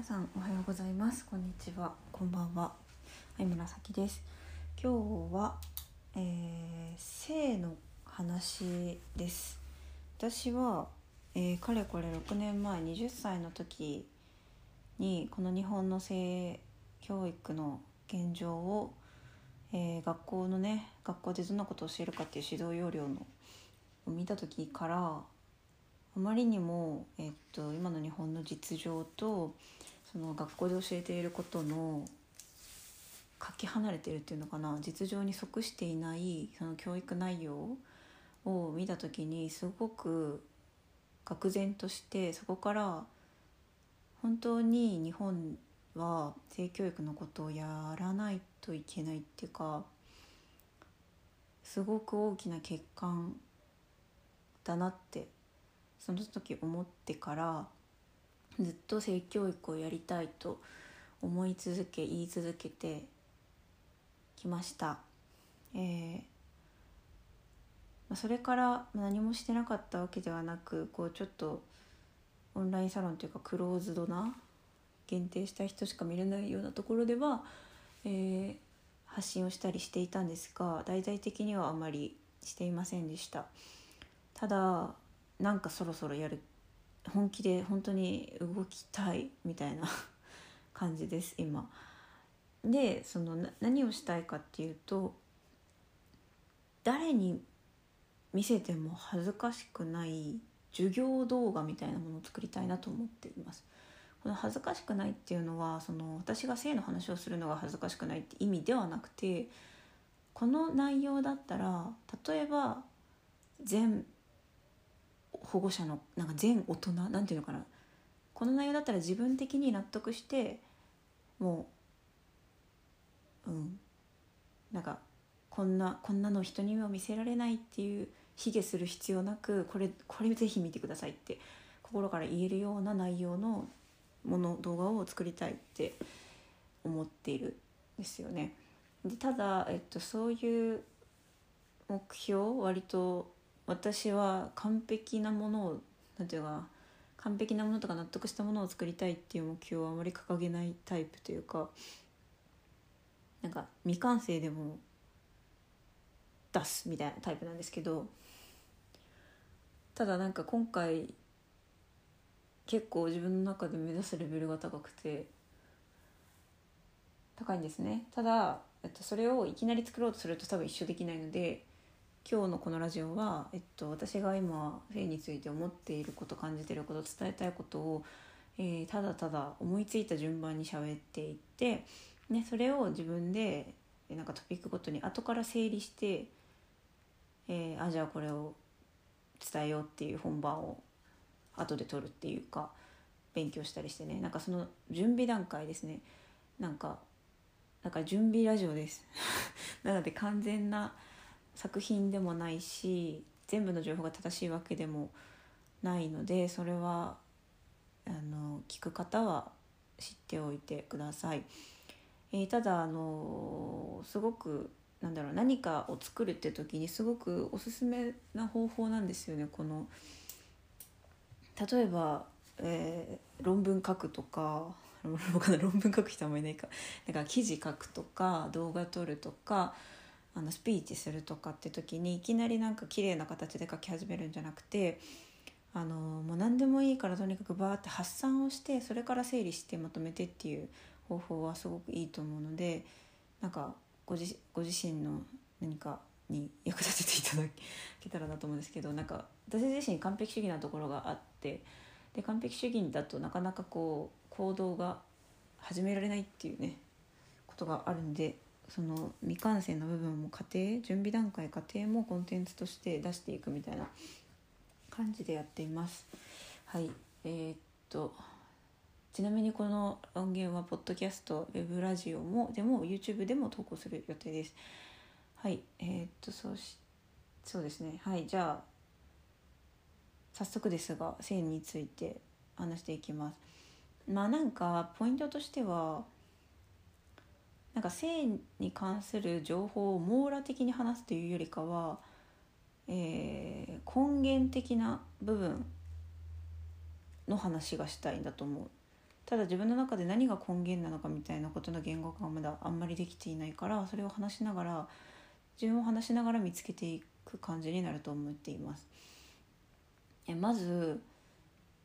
皆さんおはようございます。こんにちは。こんばんは。はい紫です。今日は、えー、性の話です。私は、えー、かれこれ6年前20歳の時にこの日本の性教育の現状を、えー、学校のね学校でどんなことを教えるかっていう指導要領のを見た時からあまりにも、えっと、今の日本の実情とその学校で教えていることのかけ離れてるっていうのかな実情に即していないその教育内容を見た時にすごく愕然としてそこから本当に日本は性教育のことをやらないといけないっていうかすごく大きな欠陥だなってその時思ってからずっと性教育をやりたいと思い続け言い続けてきました。えー、それから何もしてなかったわけではなくこうちょっとオンラインサロンというかクローズドな限定した人しか見れないようなところでは、えー、発信をしたりしていたんですが大々的にはあまりしていませんでした。ただなんかそろそろやる本気で本当に動きたいみたいな 感じです今。でその何をしたいかっていうと誰に見せても恥ずかしくない授業動画みたいなものを作りたいなと思っています。この恥ずかしくないっていうのはその私が性の話をするのが恥ずかしくないって意味ではなくてこの内容だったら例えば全保護者のなんか全大人な。んていうのかな。この内容だったら自分的に納得してもううん。なんかこんなこんなの人には見せられないっていう卑下する必要なくこれこれぜひ見てくださいって心から言えるような内容のもの動画を作りたいって思っているんですよね。でただ、えっと、そういう目標割と私は完璧なものを何て言うか完璧なものとか納得したものを作りたいっていう目標はあまり掲げないタイプというかなんか未完成でも出すみたいなタイプなんですけどただなんか今回結構自分の中で目指すレベルが高くて高いんですね。ただ、えっと、それをいきなり作ろうとすると多分一緒できないので今日のこのラジオは、えっと、私が今性について思っていること感じていること伝えたいことを、えー、ただただ思いついた順番に喋っていって、ね、それを自分でなんかトピックごとに後から整理して、えー、あじゃあこれを伝えようっていう本番を後で取るっていうか勉強したりしてね。なんかその準備段階ですね。なんかなんか準備ラジオです。なので完全な作品でもないし全部の情報が正しいわけでもないのでそれはあの聞く方は知っておいてください。えー、ただあのすごくなんだろう何かを作るって時にすごくおすすめな方法なんですよねこの例えば、えー、論文書くとか論文書く人あんまりいないかなんか記事書くとか動画撮るとかあのスピーチするとかって時にいきなりなんか綺麗な形で書き始めるんじゃなくてあのもう何でもいいからとにかくバーって発散をしてそれから整理してまとめてっていう方法はすごくいいと思うのでなんかご自ご自身の何かに役立てていただけたらなと思うんですけどなんか私自身完璧主義なところがあってで完璧主義だとなかなかこう行動が始められないっていうねことがあるんでその未完成の部分も過程準備段階過程もコンテンツとして出していくみたいな感じでやっています。はい。えー、っとちなみにこの音源はポッドキャストウェブラジオもでも YouTube でも投稿する予定です。はい。えー、っとそうしそうですね。はい。じゃあ早速ですが性について話していきます。まあなんかポイントとしてはなんか性に関する情報を網羅的に話すというよりかは、えー、根源的な部分の話がしたいんだと思うただ自分の中で何が根源なのかみたいなことの言語化がまだあんまりできていないからそれを話しながら自分を話しながら見つけていく感じになると思っています。えまず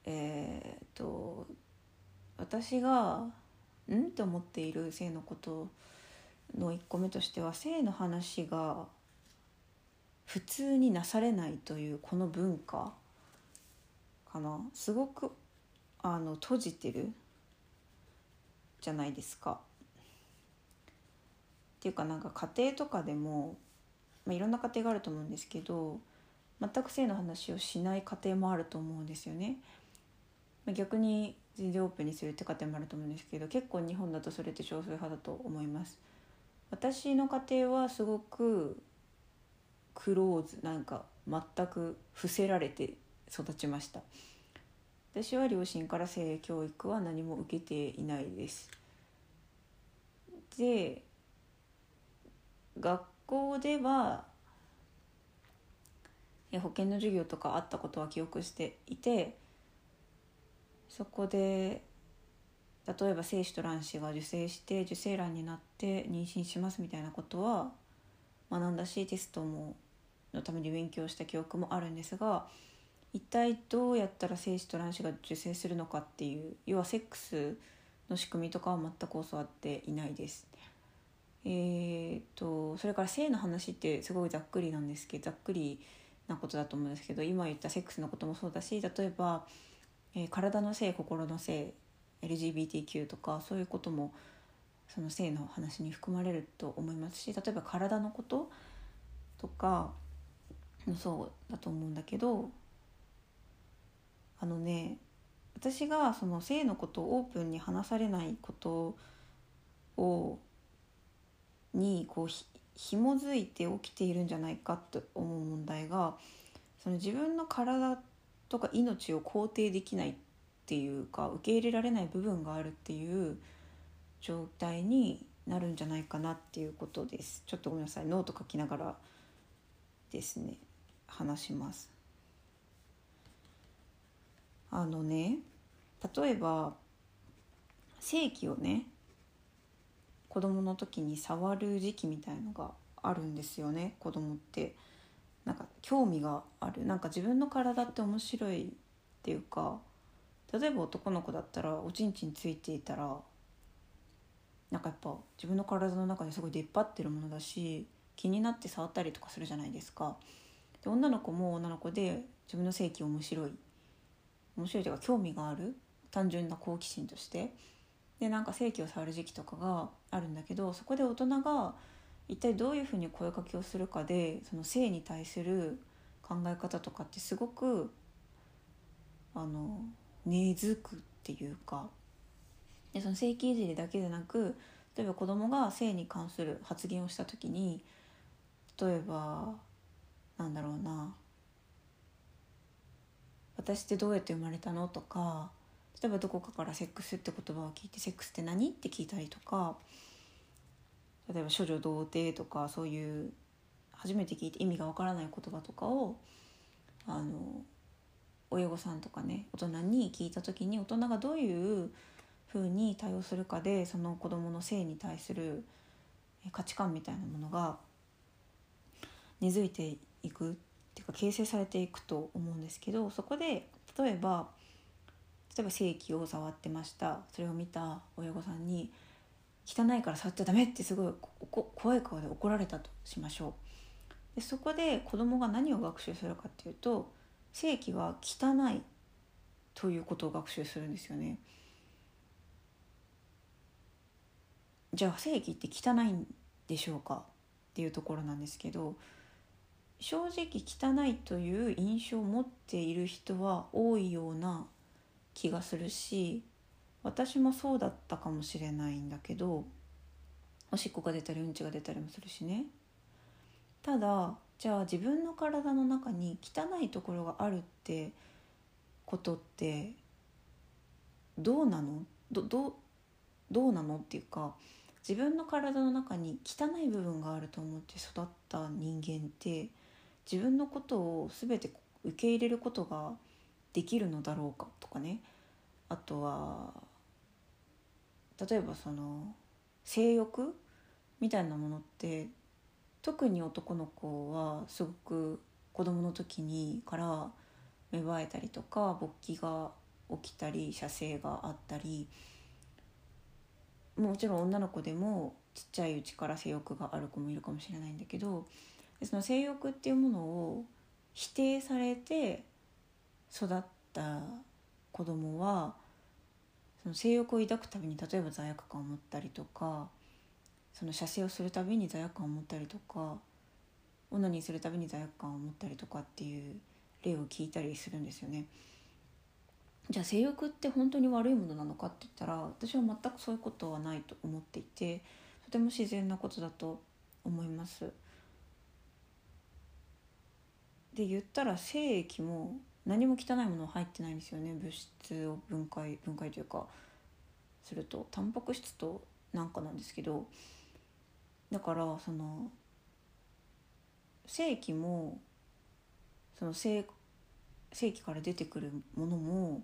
えー、っと私がんって思っている性のことの1個目としては性の話が普通になされないというこの文化かなすごくあの閉じてるじゃないですか。っていうかなんか家庭とかでも、まあ、いろんな家庭があると思うんですけど全く性の話をしない家庭もあると思うんですよね。逆に全然オープンにするって家庭もあると思うんですけど結構日本だとそれって少数派だと思います。私の家庭はすごくクローズなんか全く伏せられて育ちました私は両親から性教育は何も受けていないですで学校では保険の授業とかあったことは記憶していてそこで例えば精子と卵子が受精して受精卵になって妊娠しますみたいなことは学んだしテストものために勉強した記憶もあるんですが一体どうやったら精子と卵子が受精するのかっていう要はセックスの仕組みとかは全く教わっていないです。えーと、それから性の話ってすごいざっくりなんですけどざっくりなことだと思うんですけど今言ったセックスのこともそうだし例えば、えー、体の性心の性 LGBTQ とかそういうこともその性の話に含まれると思いますし例えば体のこととかもそうだと思うんだけどあのね私がその性のことをオープンに話されないことをにこうひ紐づいて起きているんじゃないかと思う問題がその自分の体ってとか命を肯定できないっていうか受け入れられない部分があるっていう状態になるんじゃないかなっていうことです。ちょっとごめんなさい。ノート書きながらですね。話します。あのね例えば性器をね子供の時に触る時期みたいのがあるんですよね子供って。なんか興味がある。なんか自分の体って面白いっていうか例えば男の子だったらおちんちんついていたらなんかやっぱ自分の体の中ですごい出っ張ってるものだし気になって触ったりとかするじゃないですか。で女の子も女の子で自分の性器面白い。面白いというか興味がある。単純な好奇心として。でなんか性器を触る時期とかがあるんだけどそこで大人が一体どういうふうに声かけをするかでその性に対する考え方とかってすごくあの根付くっていうか。でその性器いじりだけでなく例えば子供が性に関する発言をした時に例えばなんだろうな私ってどうやって生まれたの？とか例えばどこかからセックスって言葉を聞いてセックスって何？って聞いたりとか例えば処女童貞とかそういう初めて聞いて意味がわからない言葉とかをあの親御さんとかね大人に聞いた時に大人がどういうふうに対応するかでその子どもの性に対する価値観みたいなものが根付いていくっていうか形成されていくと思うんですけどそこで例えば例えば性器を触ってました。それを見た親御さんに「汚いから触っちゃダメ」ってすごい怖い顔で怒られたとしましょう。でそこで子供が何を学習するかっていうと性器は汚いということを学習するんですよね。じゃあ性器って汚いんでしょうかっていうところなんですけど正直汚いという印象を持っている人は多いような気がするし私もそうだったかもしれないんだけどおしっこが出たりうんちが出たりもするしね。ただじゃあ自分の体の中に汚いところがあるってことってどうなの？どどどうなのっていうか自分の体の中に汚い部分があると思って育った人間って自分のことを全て受け入れることができるのだろうかとかね。あとは例えばその性欲みたいなものって特に男の子はすごく子供の時にから芽生えたりとか勃起が起きたり射精があったりもちろん女の子でもちっちゃいうちから性欲がある子もいるかもしれないんだけどその性欲っていうものを否定されて育った子供はその性欲を抱くたびに例えば罪悪感を持ったりとかその射精をするたびに罪悪感を持ったりとかオナニーするたびに罪悪感を持ったりとかっていう例を聞いたりするんですよね。じゃあ性欲って本当に悪いものなのかって言ったら私は全くそういうことはないと思っていてとても自然なことだと思います。で言ったら精液も何も汚いもの入ってないんですよね物質を分解分解というか。するとタンパク質となんかなんですけど。だからその精液もその精精液から出てくるものも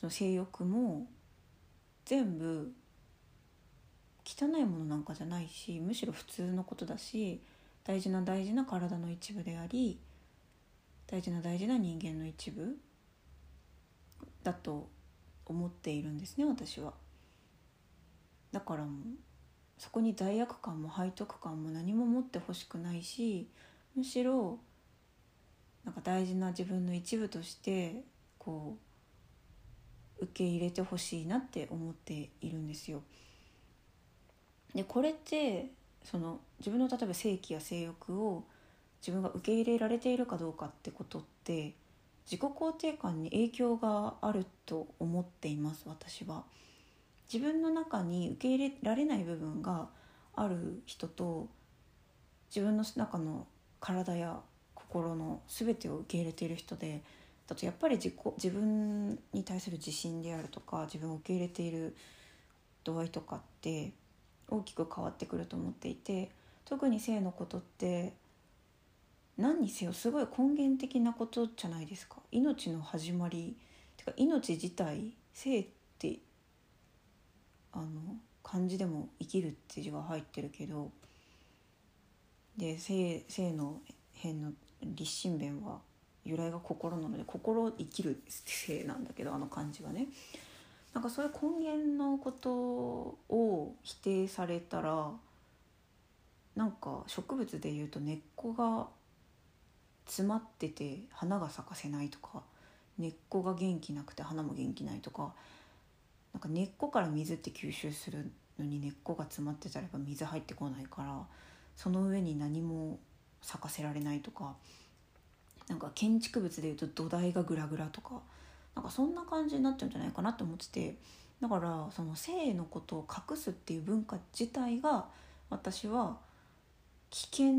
その性欲も全部汚いものなんかじゃないしむしろ普通のことだし大事な大事な体の一部であり大事な大事な人間の一部だと思っているんですね私は。だからもそこに罪悪感も背徳感も何も持ってほしくないしむしろなんか大事な自分の一部としてこう受け入れてほしいなって思っているんですよ。でこれってその自分の例えば性器や性欲を自分が受け入れられているかどうかってことって自己肯定感に影響があると思っています私は。自分の中に受け入れられない部分がある人と自分の中の体や心の全てを受け入れている人でだとやっぱり自己自分に対する自信であるとか自分を受け入れている度合いとかって大きく変わってくると思っていて特に性のことって何にせよすごい根源的なことじゃないですか。命の始まりてか命自体性ってあの漢字でも「生きる」って字が入ってるけどで性性の辺の立身弁は由来が心なので心生きる性なんだけどあの漢字はね。なんかそういう根源のことを否定されたらなんか植物でいうと根っこが詰まってて花が咲かせないとか根っこが元気なくて花も元気ないとかなんか根っこから水って吸収するのに根っこが詰まってたらやっぱ水入ってこないからその上に何も咲かせられないとかなんか建築物でいうと土台がグラグラとかなんかそんな感じになっちゃうんじゃないかなって思っててだからその性のことを隠すっていう文化自体が私は危険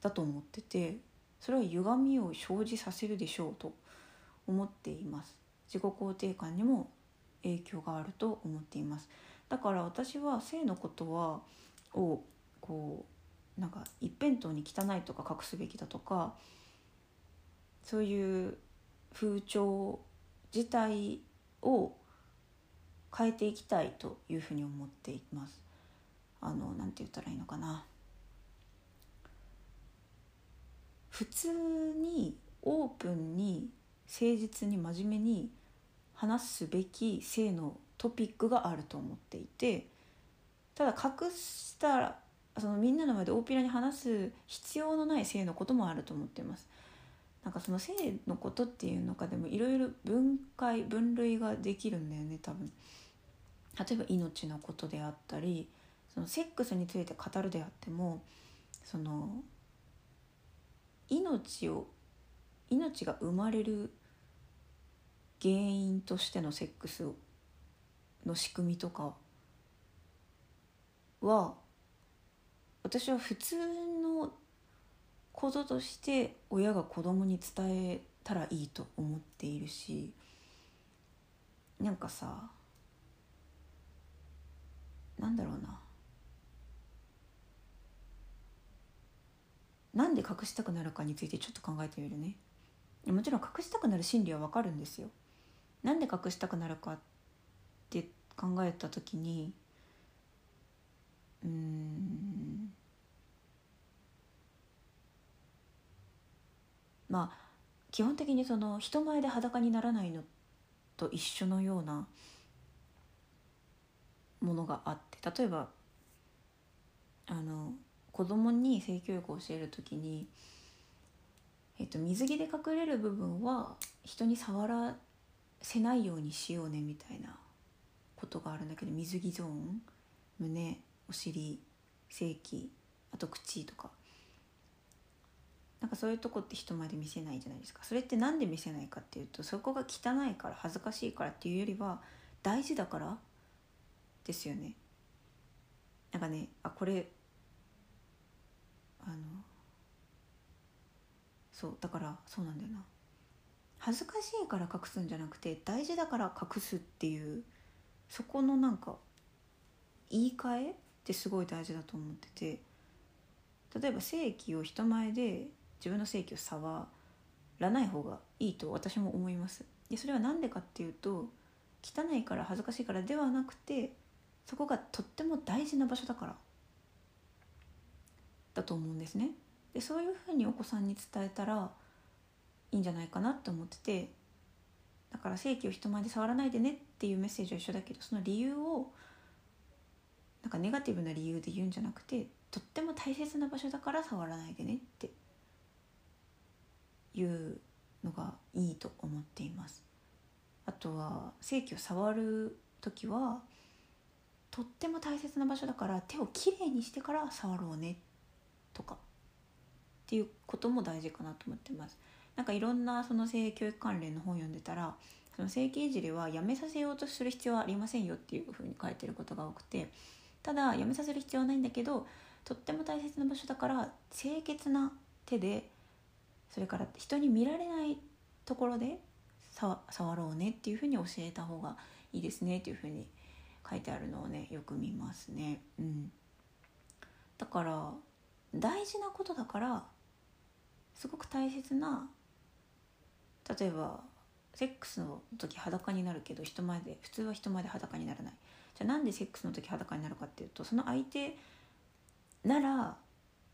だと思っててそれは歪みを生じさせるでしょうと思っています。自己肯定感にも影響があると思っています。だから私は性のことはをこうなんか一辺倒に汚いとか隠すべきだとかそういう風潮自体を変えていきたいというふうに思っています。あのなんて言ったらいいのかな。普通にオープンに誠実に真面目に話すべき性のトピックがあると思っていてただ隠したらそのみんなの前で大っぴらに話す必要のない性のこともあると思っています。なんかその性のことっていうのかでもいろいろ分解分類ができるんだよね多分。例えば命のことであったりそのセックスについて語るであってもその命を命が生まれる原因としてのセックスの仕組みとかは私は普通のこととして親が子供に伝えたらいいと思っているしなんかさなんだろうな。なんで隠したくなるかについてちょっと考えてみるね。もちろん隠したくなる心理はわかるんですよ。なんで隠したくなるかって考えた時にうんまあ基本的にその人前で裸にならないのと一緒のようなものがあって例えばあの子供に性教育を教える時に、えっと、水着で隠れる部分は人に触らせないようにしようねみたいなことがあるんだけど水着ゾーン胸お尻性器あと口とか。なんかそういうとこって人前で見せないじゃないですか。それって何で見せないかっていうとそこが汚いから恥ずかしいからっていうよりは大事だからですよね。なんかねあこれあのそうだからそうなんだよな。恥ずかしいから隠すんじゃなくて大事だから隠すっていうそこのなんか言い換えってすごい大事だと思ってて例えば性器を人前で自分の性器を触らない方がいいと私も思います。でそれは何でかっていうと汚いから恥ずかしいからではなくてそこがとっても大事な場所だから。だと思うんですね。でそういうふうにお子さんに伝えたらいいんじゃないかなって思っててだから性器を人前で触らないでねっていうメッセージは一緒だけどその理由をなんかネガティブな理由で言うんじゃなくてとっても大切な場所だから触らないでねっていうのがいいと思っています。あとは性器を触る時はとっても大切な場所だから手をきれいにしてから触ろうねってとかっていうことも大事かなと思ってますなんかいろんなその性教育関連の本読んでたらその性器いじりはやめさせようとする必要はありませんよっていうふうに書いてることが多くてただやめさせる必要はないんだけどとっても大切な場所だから清潔な手でそれから人に見られないところで触ろうねっていうふうに教えた方がいいですねっていうふうに書いてあるのをねよく見ますね。うん、だから大事なことだからすごく大切な例えばセックスの時裸になるけど人前で普通は人前で裸にならない。じゃあなんでセックスの時裸になるかっていうとその相手なら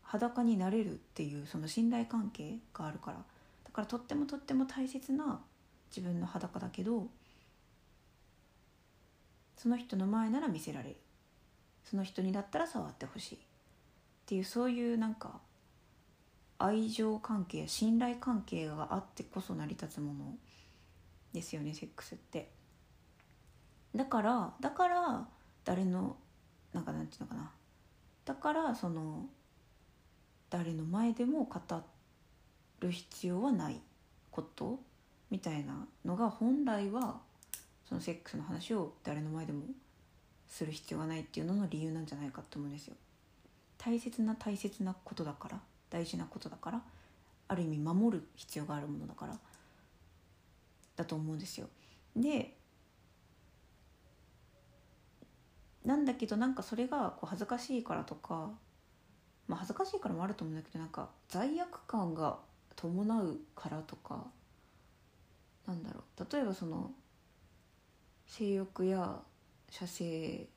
裸になれるっていうその信頼関係があるから。だからとってもとっても大切な自分の裸だけどその人の前なら見せられる。その人にだったら触ってほしい。っていうそういうなんか愛情関係信頼関係があってこそ成り立つものですよねセックスってだからだから誰のなんかなんていうのかなだからその誰の前でも語る必要はないことみたいなのが本来はそのセックスの話を誰の前でもする必要がないっていうのの理由なんじゃないかと思うんですよ。大切な大切なことだから大事なことだからある意味守る必要があるものだからだと思うんですよ。でなんだけどなんかそれがこう恥ずかしいからとかまあ恥ずかしいからもあると思うんだけどなんか罪悪感が伴うからとかなんだろう例えばその性欲や射精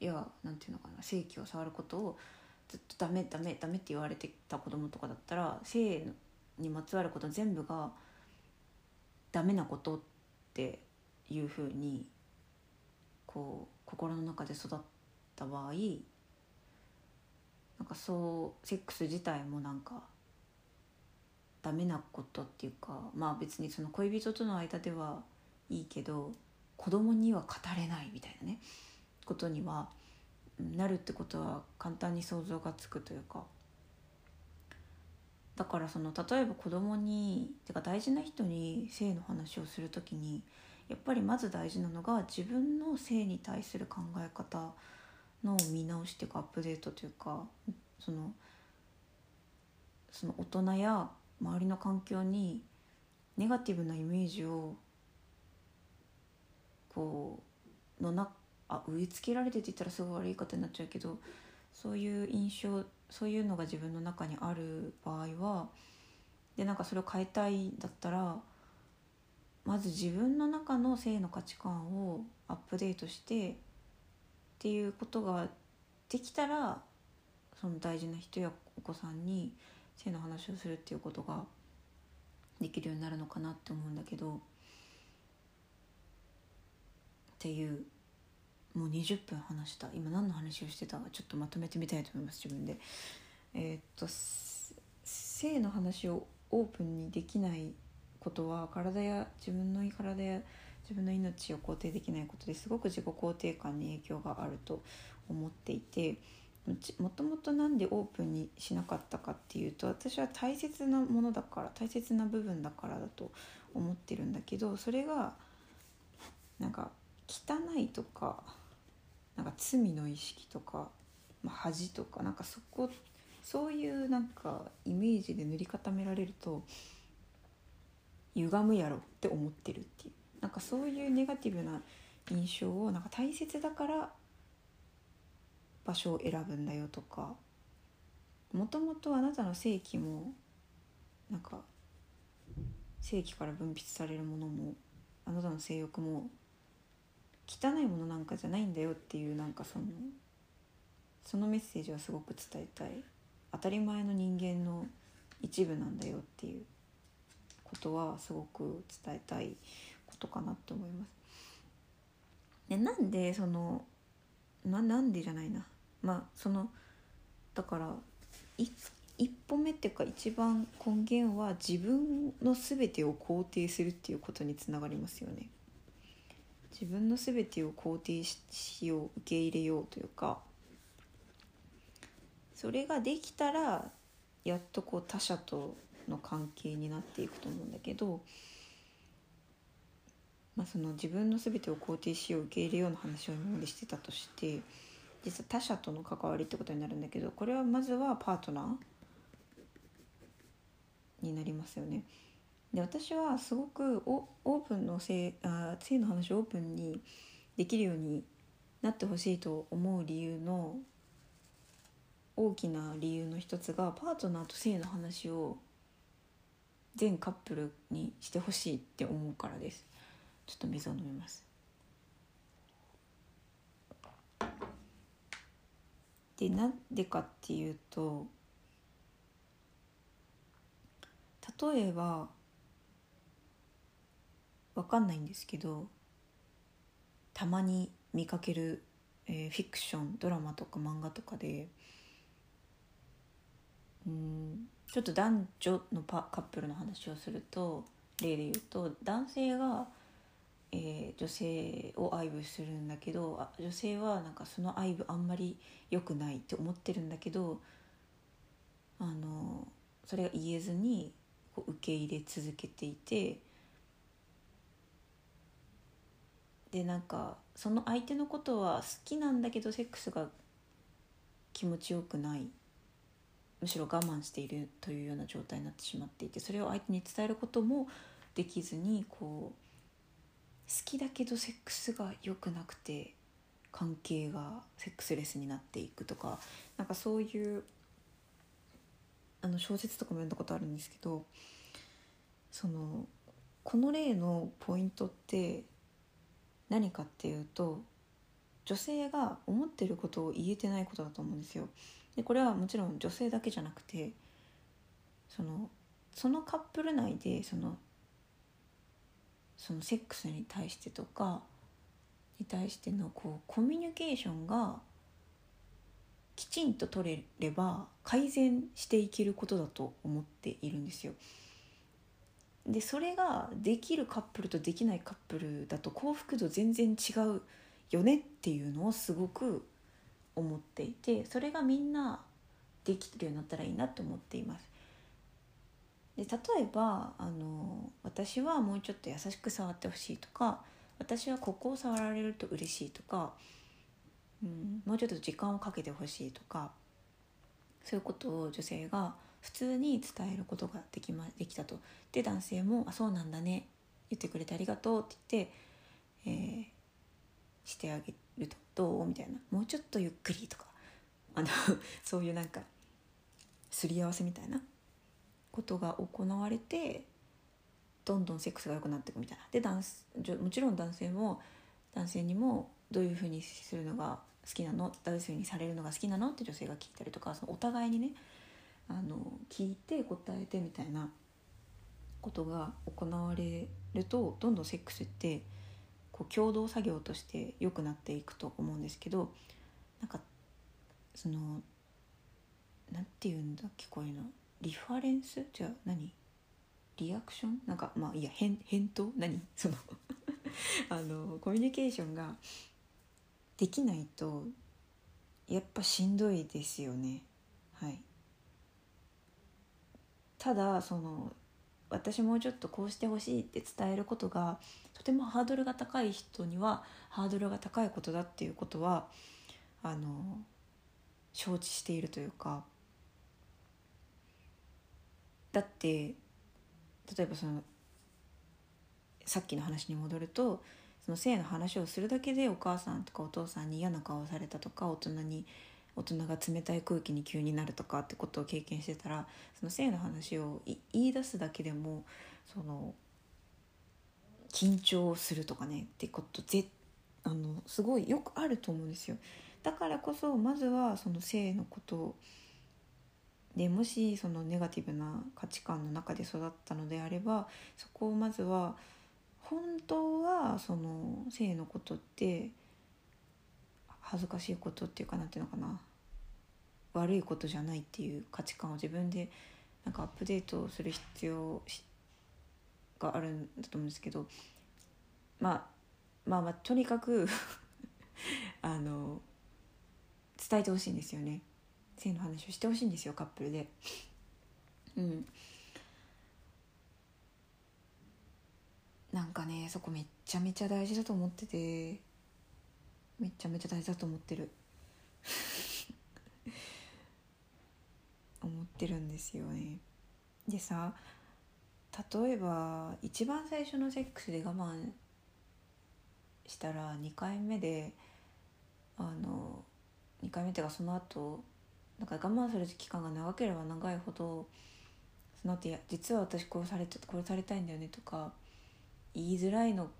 やなんていうのかな性器を触ることをずっとダメダメダメって言われてた子供とかだったら性にまつわること全部がダメなことっていうふうにこう心の中で育った場合なんかそうセックス自体もなんかダメなことっていうかまあ別にその恋人との間ではいいけど子供には語れないみたいなねことにはなるってことは簡単に想像がつくというか。だからその例えば子供にてか大事な人に性の話をする時にやっぱりまず大事なのが自分の性に対する考え方の見直しっていうかアップデートというかそのその大人や周りの環境にネガティブなイメージをこうのなあ植え付けられてって言ったらすごい悪い方になっちゃうけどそういう印象そういうのが自分の中にある場合はでなんかそれを変えたいんだったらまず自分の中の性の価値観をアップデートしてっていうことができたらその大事な人やお子さんに性の話をするっていうことができるようになるのかなって思うんだけどっていうもう20分話した今何の話をしてたかちょっとまとめてみたいと思います自分で。えー、っと性の話をオープンにできないことは体や自分の体や自分の命を肯定できないことですごく自己肯定感に影響があると思っていてもともと何でオープンにしなかったかっていうと私は大切なものだから大切な部分だからだと思ってるんだけどそれがなんか汚いとかなんか罪の意識とか、まあ、恥とかなんかそこそういうなんかイメージで塗り固められると歪むやろって思ってるっていう。なんかそういうネガティブな印象をなんか大切だから場所を選ぶんだよとか。もともとあなたの性器もなんか性器から分泌されるものもあなたの性欲も汚いものなんかじゃないんだよっていうなんかそのそのメッセージはすごく伝えたい当たり前の人間の一部なんだよっていうことはすごく伝えたいことかなと思います。でなんでそのななんでじゃないなまあそのだから一歩目っていうか一番根源は自分の全てを肯定するっていうことにつながりますよね。自分の全てを肯定しよう受け入れようというかそれができたらやっとこう他者との関係になっていくと思うんだけど、まあ、その自分の全てを肯定しよう受け入れようの話を今までしてたとして実は他者との関わりってことになるんだけどこれはまずはパートナーになりますよね。で私はすごくオープンの性あ性の話をオープンにできるようになってほしいと思う理由の大きな理由の一つがパートナーと性の話を全カップルにしてほしいって思うからです。ちょっと水を飲みます。でなんでかっていうと例えばわかんないんですけどたまに見かける、えー、フィクションドラマとか漫画とかでうんちょっと男女のパカップルの話をすると例で言うと男性が、えー、女性を愛撫するんだけどあ女性はなんかその愛撫あんまり良くないって思ってるんだけどあのそれが言えずにこう受け入れ続けていてでなんかその相手のことは好きなんだけどセックスが気持ちよくない。むしろ我慢しているというような状態になってしまっていてそれを相手に伝えることもできずにこう好きだけどセックスが良くなくて関係がセックスレスになっていくとかなんかそういうあの小説とかも読んだことあるんですけどそのこの例のポイントって何かっていうと女性が思ってることを言えてないことだと思うんですよ。でこれはもちろん女性だけじゃなくてそのそのカップル内でそのそのセックスに対してとかに対してのこうコミュニケーションがきちんと取れれば改善していけることだと思っているんですよ。でそれができるカップルとできないカップルだと幸福度全然違うよねっていうのをすごく思っていてそれがみんなできるようになったらいいなと思っています。で例えばあの私はもうちょっと優しく触ってほしいとか私はここを触られると嬉しいとか、うん、もうちょっと時間をかけてほしいとかそういうことを女性が普通に伝えることができ,、ま、できたと。で男性も「あそうなんだね。言ってくれてありがとう」って言って、えー、してあげると。どう？みたいな。もうちょっとゆっくりとか。あの そういうなんかすり合わせみたいなことが行われてどんどんセックスが良くなっていくみたいな。で男もちろん男性も男性にもどういうふうにするのが好きなの？どういうふうにされるのが好きなの？って女性が聞いたりとかそのお互いにねあの聞いて答えてみたいなことが行われるとどんどんセックスってこう共同作業として良くなっていくと思うんですけどなんかそのなんて言うんだっけこういうの。リファレンス？じゃあ何？リアクション？なんかまあいいや返返答？何？そのあのコミュニケーションができないとやっぱしんどいですよね。はい。ただその私もうちょっとこうしてほしいって伝えることがとてもハードルが高い人にはハードルが高いことだっていうことはあの承知しているというか。だって例えばそのさっきの話に戻るとその性の話をするだけでお母さんとかお父さんに嫌な顔をされたとか大人に大人が冷たい空気に急になるとかってことを経験してたらその性の話を言い出すだけでもその緊張するとかねってことぜあのすごいよくあると思うんですよ。だからこそまずはその性のことでもしそのネガティブな価値観の中で育ったのであればそこをまずは本当はその性のことって恥ずかしいことっていうかなんていうのかな悪いことじゃないっていう価値観を自分でなんかアップデートする必要があるんだと思うんですけどまあまあまあとにかく あの伝えてほしいんですよね。性の話をしてほしいんですよカップルで。うんなんかねそこめっちゃめちゃ大事だと思っててめちゃめちゃ大事だと思ってる 思ってるんですよねでさ例えば一番最初のセックスで我慢したら2回目であの2回目っていうかその後だか我慢する期間が長ければ長いほどその後いや実は私殺され殺されたいんだよねとか言いづらいの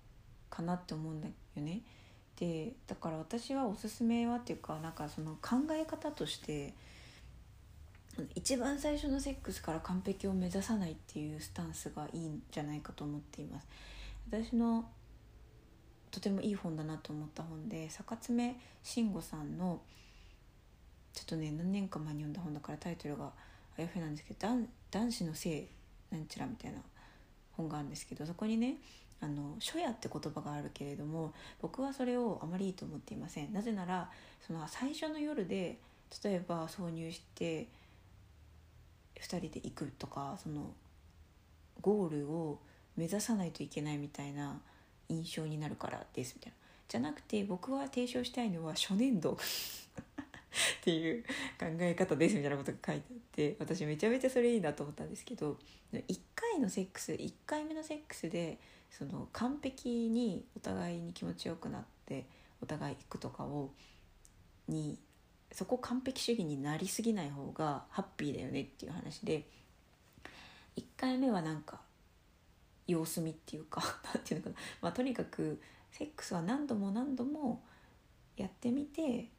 かなって思うんだよね。でだから私はおすすめはっていうかなんかその考え方として一番最初のセックスから完璧を目指さないっていうスタンスがいいんじゃないかと思っています。私のとてもいい本だなと思った本で坂爪慎吾さんのちょっとね何年か前に読んだ本だからタイトルがあやふやなんですけど「男子の性なんちゃら」みたいな本があるんですけどそこにねあの初夜って言葉があるけれども僕はそれをあまりいいと思っていません。なぜならその最初の夜で例えば挿入して2人で行くとかそのゴールを目指さないといけないみたいな印象になるからですみたいな。じゃなくて僕は提唱したいのは初年度。っていう考え方ですみたいなことが書いてあって私めちゃめちゃそれいいなと思ったんですけど1回のセックス1回目のセックスでその完璧にお互いに気持ちよくなってお互い行くとかをにそこ完璧主義になりすぎない方がハッピーだよねっていう話で1回目はなんか様子見っていうか 何ていうのかな、まあ、とにかくセックスは何度も何度もやってみて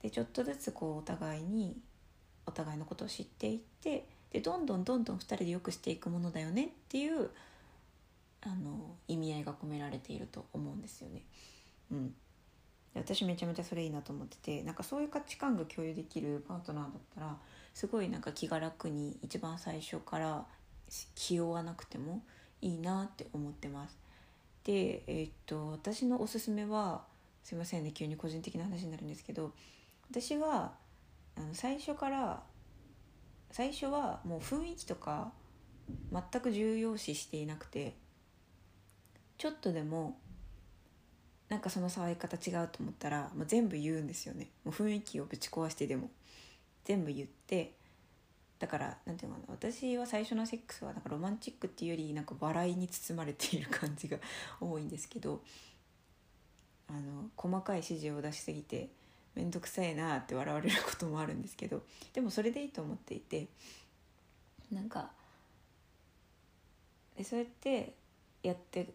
でちょっとずつこうお互いにお互いのことを知っていってでどんどんどんどん2人で良くしていくものだよねっていうあの意味合いが込められていると思うんですよね。うん、私めちゃめちゃそれいいなと思っててなんかそういう価値観が共有できるパートナーだったらすごいなんか気が楽に一番最初から気負わなくてもいいなって思ってます。で、えー、っと私のおすすめはすいませんね急に個人的な話になるんですけど私はあの最初から最初はもう雰囲気とか全く重要視していなくてちょっとでもなんかその触り方違うと思ったらもう全部言うんですよね。もう雰囲気をぶち壊してでも。全部言ってだからなんていうのかな。私は最初のセックスはなんかロマンチックっていうよりなんか笑いに包まれている感じが 多いんですけどあの細かい指示を出しすぎて面倒くさいなって笑われることもあるんですけどでもそれでいいと思っていてなんかでそうやってやって言っ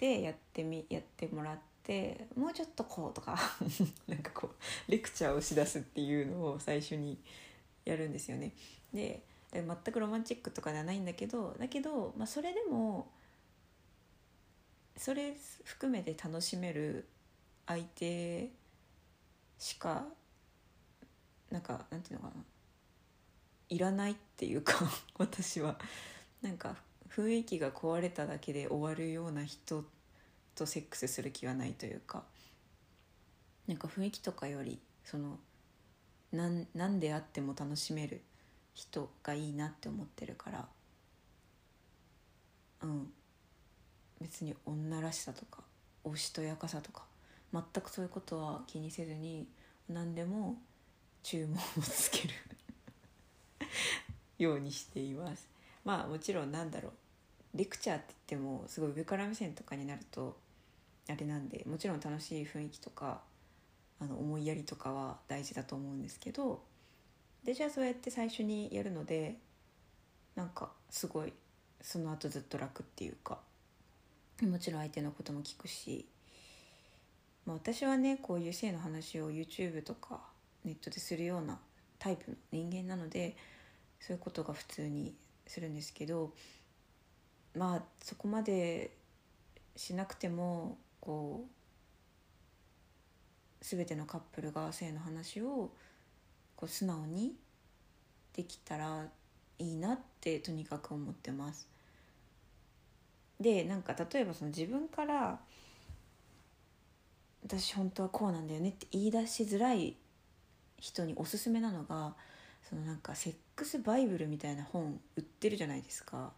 てやってみやってもらってもうちょっとこうとか なんかこうレクチャーをしだすっていうのを最初にやるんですよね。で全くロマンチックとかではないんだけどだけど、まあ、それでもそれ含めて楽しめる相手しかなんかなんていうのかないらないっていうか 私はなんか雰囲気が壊れただけで終わるような人とセックスする気はないというか。なんか雰囲気とかよりそのなんなんであっても楽しめる人がいいなって思ってるから。うん。別に女らしさとかおしとやかさとか全くそういうことは気にせずに何でも注文をつける ようにしています。まあもちろんなんだろう。レクチャーって言ってもすごい上から目線とかになるとあれなんでもちろん楽しい雰囲気とかあの思いやりとかは大事だと思うんですけどでじゃあそうやって最初にやるのでなんかすごいその後ずっと楽っていうかもちろん相手のことも聞くし、まあ、私はねこういう性の話を YouTube とかネットでするようなタイプの人間なのでそういうことが普通にするんですけどまあそこまでしなくてもこう全てのカップルが性の話をこう素直にできたらいいなってとにかく思ってます。でなんか例えばその自分から私本当はこうなんだよねって言い出しづらい人におすすめなのがそのなんかセックスバイブルみたいな本売ってるじゃないですか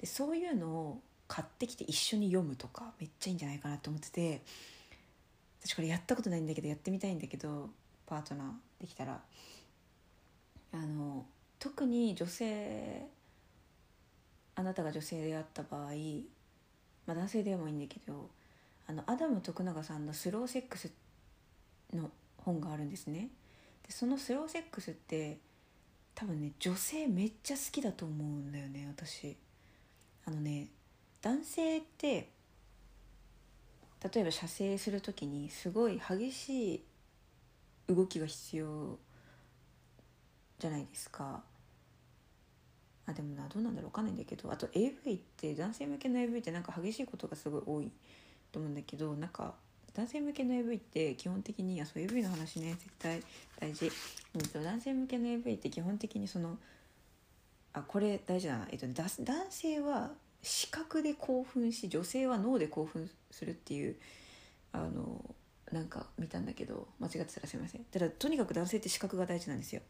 でそういうのを買ってきて一緒に読むとかめっちゃいいんじゃないかなと思ってて私これやったことないんだけどやってみたいんだけどパートナーできたらあの特に女性あなたが女性であった場合、まあ、男性でもいいんだけどあのアダム徳永さんの「スローセックス」の本があるんですね。でそのスローセックスって多分ね女性めっちゃ好きだと思うんだよね私。あのね男性って例えば射精する時にすごい激しい動きが必要じゃないですか。あでもなどうなんだろう分かんないんだけどあと AV って男性向けの AV ってなんか激しいことがすごい多いと思うんだけどなんか男性向けの AV って基本的にあそう AV の話ね絶対大事、うん、男性向けの AV って基本的にそのあこれ大事だな、えっと、男性は視覚で興奮し女性は脳で興奮するっていうあのなんか見たんだけど間違ってたらすいません。ただとにかく男性って視覚が大事なんですよ。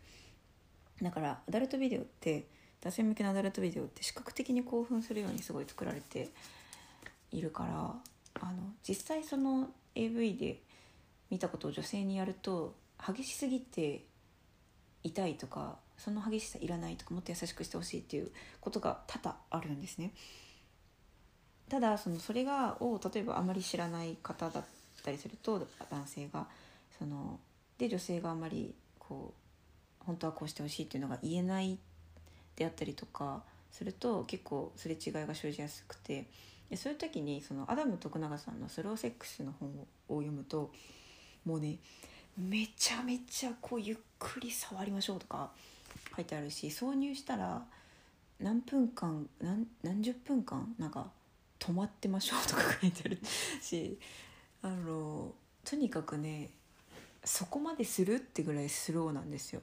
だからアダルトビデオって男性向けのアダルトビデオって視覚的に興奮するようにすごい作られているからあの実際その AV で見たことを女性にやると激しすぎて痛いとかその激しさいらないとかもっと優しくしてほしいっていうことが多々あるんですね。ただそのそれがを例えばあまり知らない方だったりすると男性がそので女性があまりこう本当はこうしてほしいっていうのが言えないであったりとかすると結構すれ違いが生じやすくてでそういう時にそのアダム徳永さんの「スローセックス」の本を読むともうねめちゃめちゃこうゆっくり触りましょうとか書いてあるし挿入したら何分間何何十分間なんか止まってましょうとか書いてあるしあのとにかくねそこまでするってぐらいスローなんですよ。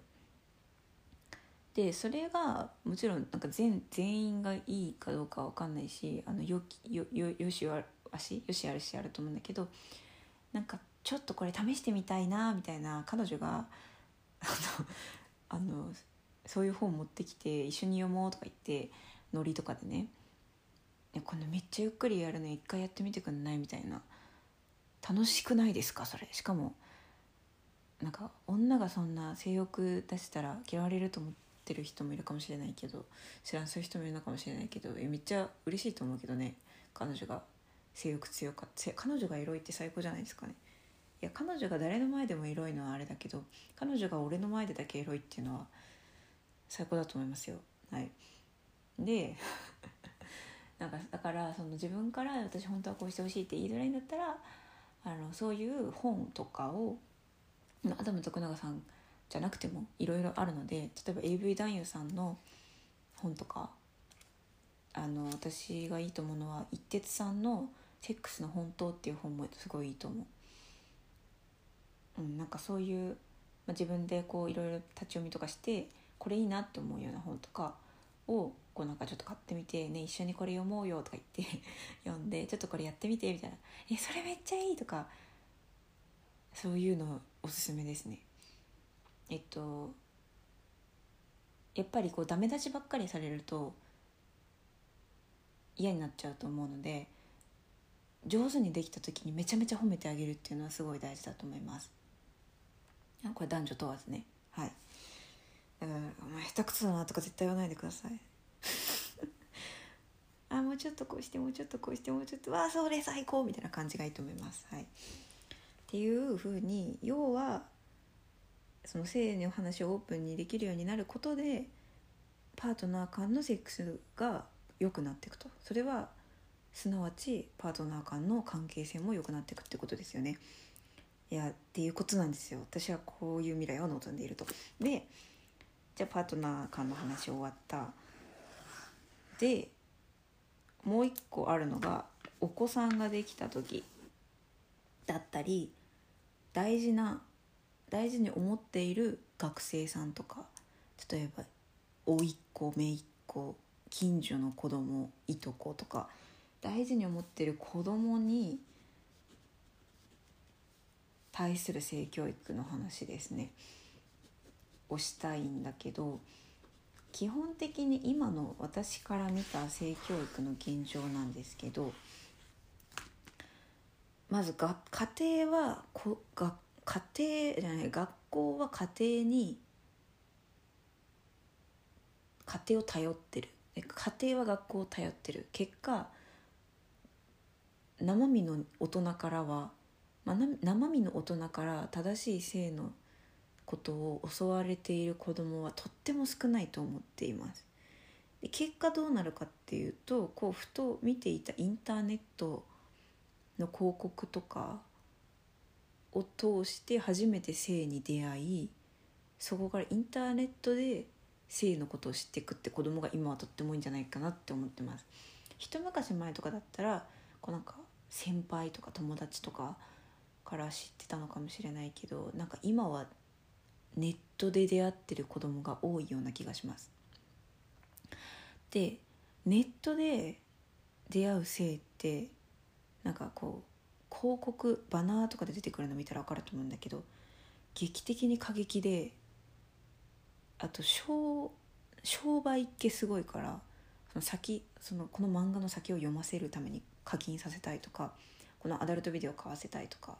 でそれがもちろんなんか全全員がいいかどうかは分かんないしあのよよよよしあしよしあるしあると思うんだけどなんかちょっとこれ試してみたいなみたいな彼女があのあのそういう本持ってきて一緒に読もうとか言ってノリとかでね。いやこのめっちゃゆっくりやるの一回やってみてくんないみたいな。楽しくないですかそれ。しかもなんか女がそんな性欲出したら嫌われると思ってる人もいるかもしれないけど知らんそういう人もいるのかもしれないけどめっちゃ嬉しいと思うけどね彼女が。性欲強かった。彼女がエロいって最高じゃないですかね。いや彼女が誰の前でもエロいのはあれだけど彼女が俺の前でだけエロいっていうのは最高だと思いますよはいで なんかだからその自分から私本当はこうしてほしいって言いづらいんだったらあのそういう本とかをアダム徳永さんじゃなくてもいろいろあるので例えば AV 男優さんの本とかあの私がいいと思うのは一徹さんの「セックスの本当」っていう本もすごいいいと思う。うん、なんかそういう、まあ、自分でこういろいろ立ち読みとかしてこれいいなって思うような本とかをこうなんかちょっと買ってみて、ね、一緒にこれ読もうよとか言って 読んでちょっとこれやってみてみたいな「えそれめっちゃいい」とかそういうのおすすめですね。えっとやっぱりこうダメ出しばっかりされると嫌になっちゃうと思うので上手にできた時にめちゃめちゃ褒めてあげるっていうのはすごい大事だと思います。これ男女問わずね。はい「お前下手くそだな」とか絶対言わないでください。あもうちょっとこうしてもうちょっとこうしてもうちょっとわあそれ最高みたいな感じがいいと思います。はい。っていうふうに要はその性の話をオープンにできるようになることでパートナー間のセックスが良くなっていくと。それはすなわちパートナー間の関係性も良くなっていくってことですよね。いやっていうことなんですよ。私はこういう未来を望んでいると。でじゃあパートナー間の話終わった。でもう一個あるのがお子さんができた時だったり大事な大事に思っている学生さんとか例えば甥っ子姪っ子近所の子供いとことか大事に思ってる子供に対する性教育の話ですね。をしたいんだけど基本的に今の私から見た性教育の現状なんですけどまずが家庭はこが家庭じゃない学校は家庭に家庭を頼ってる。家庭は学校を頼ってる。結果生身の大人からは、まあ、生身の大人から正しい性のことを教われている子供はとっても少ないと思っています。で結果どうなるかっていうとこうふと見ていたインターネットの広告とかを通して初めて性に出会いそこからインターネットで性のことを知っていくって子供が今はとってもいいんじゃないかなって思ってます。一昔前とかだったらこうなんか先輩とか友達とかから知ってたのかもしれないけどなんか今はネットで出会ってる子供が多いような気がします。でネットで出会う性ってなんかこう広告バナーとかで出てくるの見たら分かると思うんだけど劇的に過激であと商商売っ気すごいからその先そのこの漫画の先を読ませるために課金させたいとかこのアダルトビデオ買わせたいとか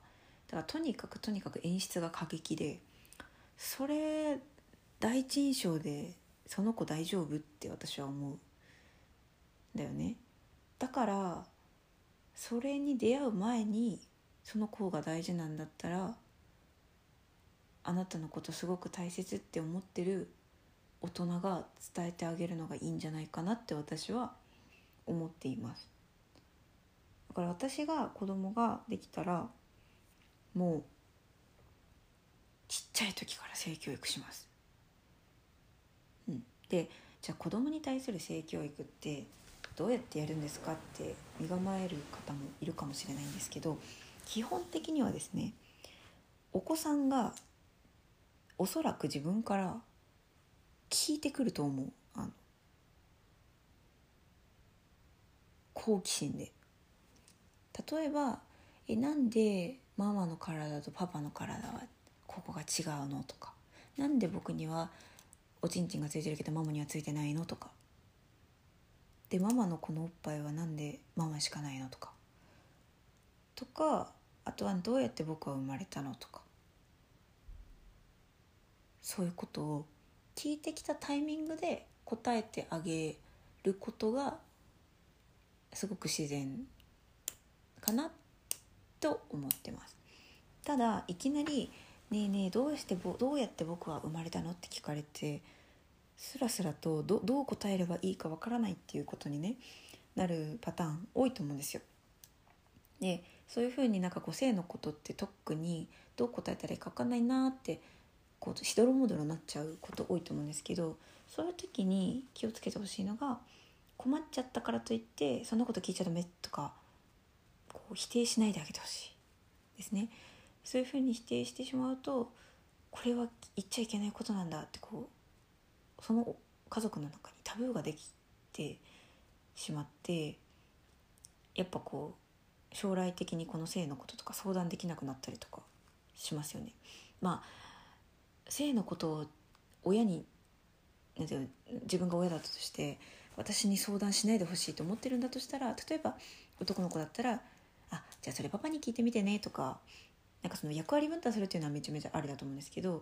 だからとにかくとにかく演出が過激でそれ第一印象でその子大丈夫って私は思うだよね。だからそれに出会う前にその子が大事なんだったらあなたのことすごく大切って思ってる大人が伝えてあげるのがいいんじゃないかなって私は思っています。だから私が子供ができたらもうちっちゃい時から性教育します。うん、でじゃあ子供に対する性教育ってどうやってやるんですかって身構える方もいるかもしれないんですけど基本的にはですねお子さんがおそらく自分から聞いてくると思う。あの好奇心で。例えば「えなんでママの体とパパの体はここが違うのとか。なんで僕にはおちんちんがついてるけどママにはついてないのとか。でママのこのおっぱいは何でママしかないのとか。とかあとはどうやって僕は生まれたのとか。そういうことを聞いてきたタイミングで答えてあげることがすごく自然かなと思ってます。ただいきなりねえねえどうしてどうやって僕は生まれたの?」って聞かれてスラスラとどどう答えればいいかわからないっていうことにねなるパターン多いと思うんですよ。でそういうふうになんかこう性のことって特にどう答えたらいいか分かんないなってこうしどろもどろになっちゃうこと多いと思うんですけどそういう時に気をつけてほしいのが困っちゃったからといってそんなこと聞いちゃダメとかこう否定しないであげてほしいですね。そういうふうに否定してしまうとこれは言っちゃいけないことなんだってこうその家族の中にタブーができてしまってやっぱこう将来的にこの性のこととか相談できなくなったりとかしますよね。まあ性のことを親になんていう自分が親だったとして私に相談しないでほしいと思ってるんだとしたら例えば男の子だったら「あじゃあそれパパに聞いてみてね」とかなんかその役割分担するっていうのはめちゃめちゃありだと思うんですけど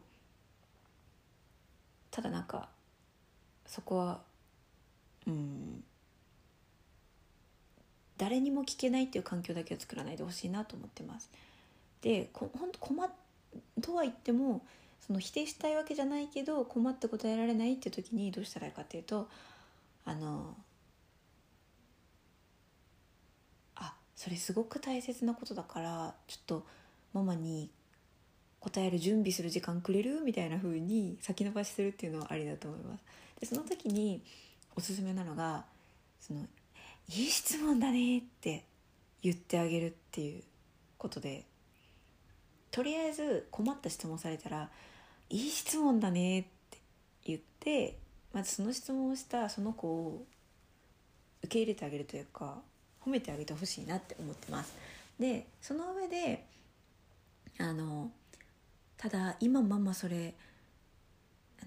ただなんかそこはうん誰にも聞けないっていう環境だけを作らないでほしいなと思ってます。でこ本当困とは言ってもその否定したいわけじゃないけど困って答えられないっていう時にどうしたらいいかっていうとあのあそれすごく大切なことだからちょっとママに答える準備する時間くれるみたいな風に先延ばしするっていうのはありだと思います。でその時におすすめなのがその「いい質問だね」って言ってあげるっていうことでとりあえず困った質問されたら「いい質問だね」って言ってまずその質問をしたその子を受け入れてあげるというか褒めてあげてほしいなって思ってます。でその上であのただ今ママそれ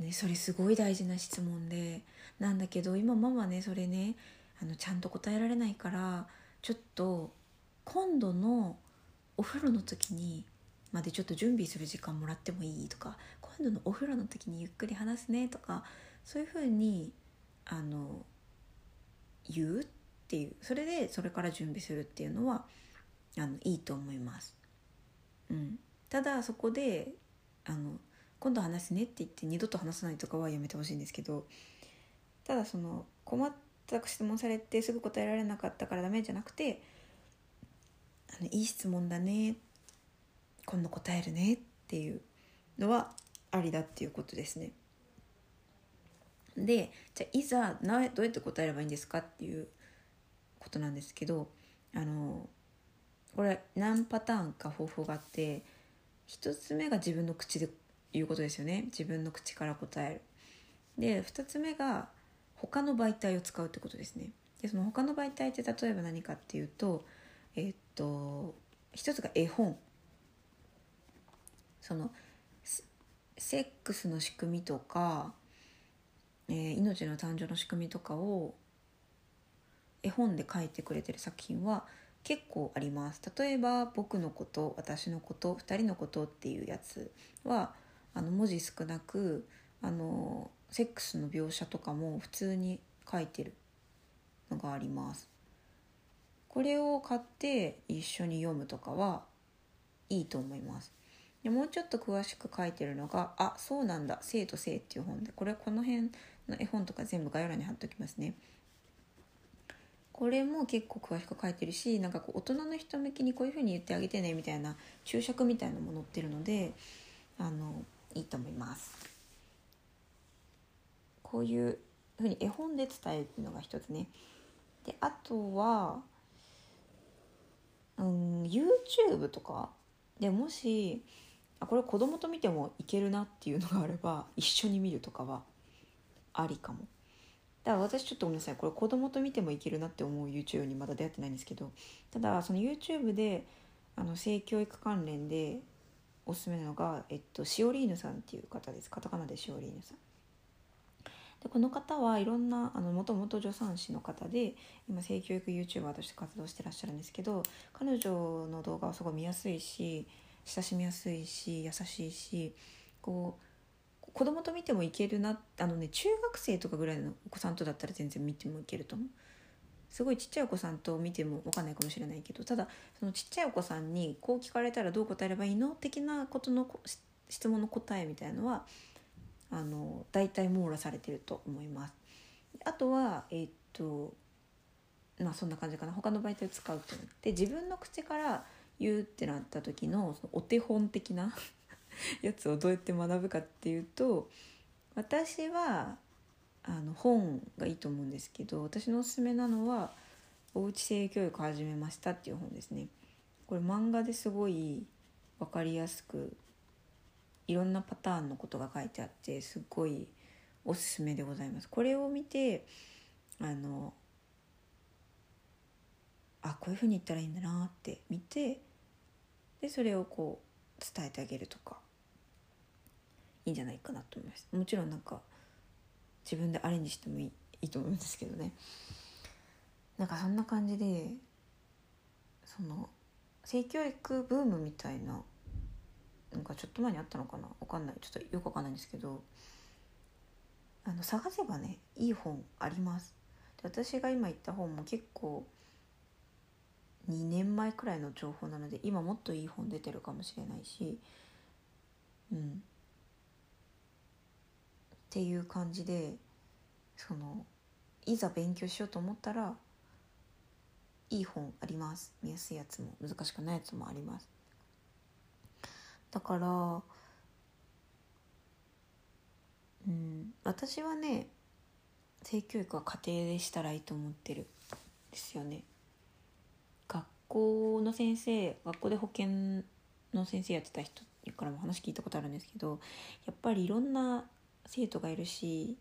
ね、それすごい大事な質問でなんだけど今ママねそれねあのちゃんと答えられないからちょっと今度のお風呂の時にまでちょっと準備する時間もらってもいいとか今度のお風呂の時にゆっくり話すねとかそういうふうにあの言うっていうそれでそれから準備するっていうのはあのいいと思います。うん、ただそこであの今度話すねって言って二度と話さないとかはやめてほしいんですけどただその困った質問されてすぐ答えられなかったからダメじゃなくてあのいい質問だね今度答えるねっていうのはありだっていうことですね。でじゃあいざなどうやって答えればいいんですかっていうことなんですけどあのこれ何パターンか方法があって1つ目が自分の口で言うことですよね。自分の口から答える。で2つ目が他の媒体を使うってことですね。でその他の媒体って例えば何かっていうとえー、っと一つが絵本。そのセックスの仕組みとか、えー、命の誕生の仕組みとかを絵本で書いてくれてる作品は結構あります。例えば「僕のこと私のこと2人のこと」っていうやつはあの文字少なくあのセックスの描写とかも普通に書いてるのがあります。これを買って一緒に読むとかはいいと思います。でもうちょっと詳しく書いてるのが「あそうなんだ生と性」っていう本でこれこの辺の絵本とか全部概要欄に貼っておきますね。これも結構詳しく書いてるしなんかこう大人の人向きにこういうふうに言ってあげてねみたいな注釈みたいなのも載ってるのであのいいと思います。こういうふうに絵本で伝えるのが一つね。であとはうん YouTube とかでもしあこれ子供と見てもいけるなっていうのがあれば一緒に見るとかはありかも。だから私ちょっとごめんなさい。これ子供と見てもいけるなって思う YouTube にまだ出会ってないんですけどただその YouTube であの性教育関連でおすすめなのが、えっと、シオリーヌさんっていう方です。カタカナでシオリーヌさん。でこの方はいろんなもともと助産師の方で今性教育 YouTuber として活動してらっしゃるんですけど彼女の動画はすごい見やすいし親しみやすいし優しいしこう子供と見てもいけるなあのね中学生とかぐらいのお子さんとだったら全然見てもいけると思うすごいちっちゃいお子さんと見ても分かんないかもしれないけどただそのちっちゃいお子さんにこう聞かれたらどう答えればいいの的なことの質問の答えみたいのはあの大体網羅されてると思います。あとは、えー、っとまあそんな感じかな他の媒体を使うってなって自分の口から言うってなった時のそのお手本的な やつをどうやって学ぶかっていうと私はあの本がいいと思うんですけど私のおすすめなのは「おうち性教育始めました」っていう本ですね。これ漫画ですごい分かりやすくいろんなパターンのことが書いてあってすっごいおすすめでございます。これを見てあのあこういうふうに言ったらいいんだなって見てでそれをこう伝えてあげるとかいいんじゃないかなと思います。もちろんなんか自分でアレンジしてもいいいいと思うんですけどね。なんかそんな感じでその性教育ブームみたいななんかちょっと前にあったのかな？わかんない。ちょっとよくわかんないんですけど。あの探せばねいい本あります。で私が今言った本も結構2年前くらいの情報なので今もっといい本出てるかもしれないし。うん。っていう感じでそのいざ勉強しようと思ったらいい本あります。見やすいやつも難しくないやつもあります。だからうん私はね性教育は家庭でしたらいいと思ってるですよね。学校の先生学校で保健の先生やってた人からも話聞いたことあるんですけどやっぱりいろんな生徒がいるし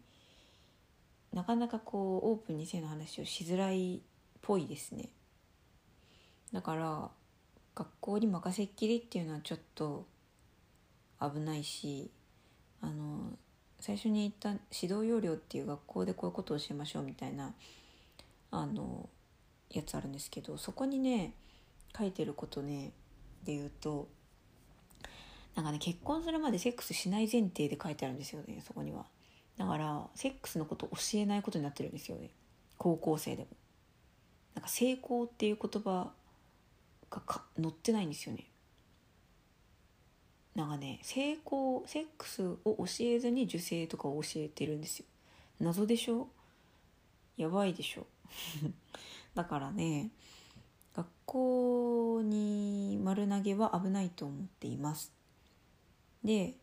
なかなかこうオープンに性の話をしづらいっぽいですね。だから学校に任せっきりっていうのはちょっと危ないしあの最初に言った指導要領っていう学校でこういうことをしましょうみたいなあのやつあるんですけどそこにね書いてることねで言うとなんかね結婚するまでセックスしない前提で書いてあるんですよねそこには。だからセックスのこと教えないことになってるんですよね。高校生でも。なんか成功っていう言葉がか載ってないんですよね。なんかね成功セックスを教えずに受精とかを教えてるんですよ。謎でしょ？やばいでしょ？だからね学校に丸投げは危ないと思っています。で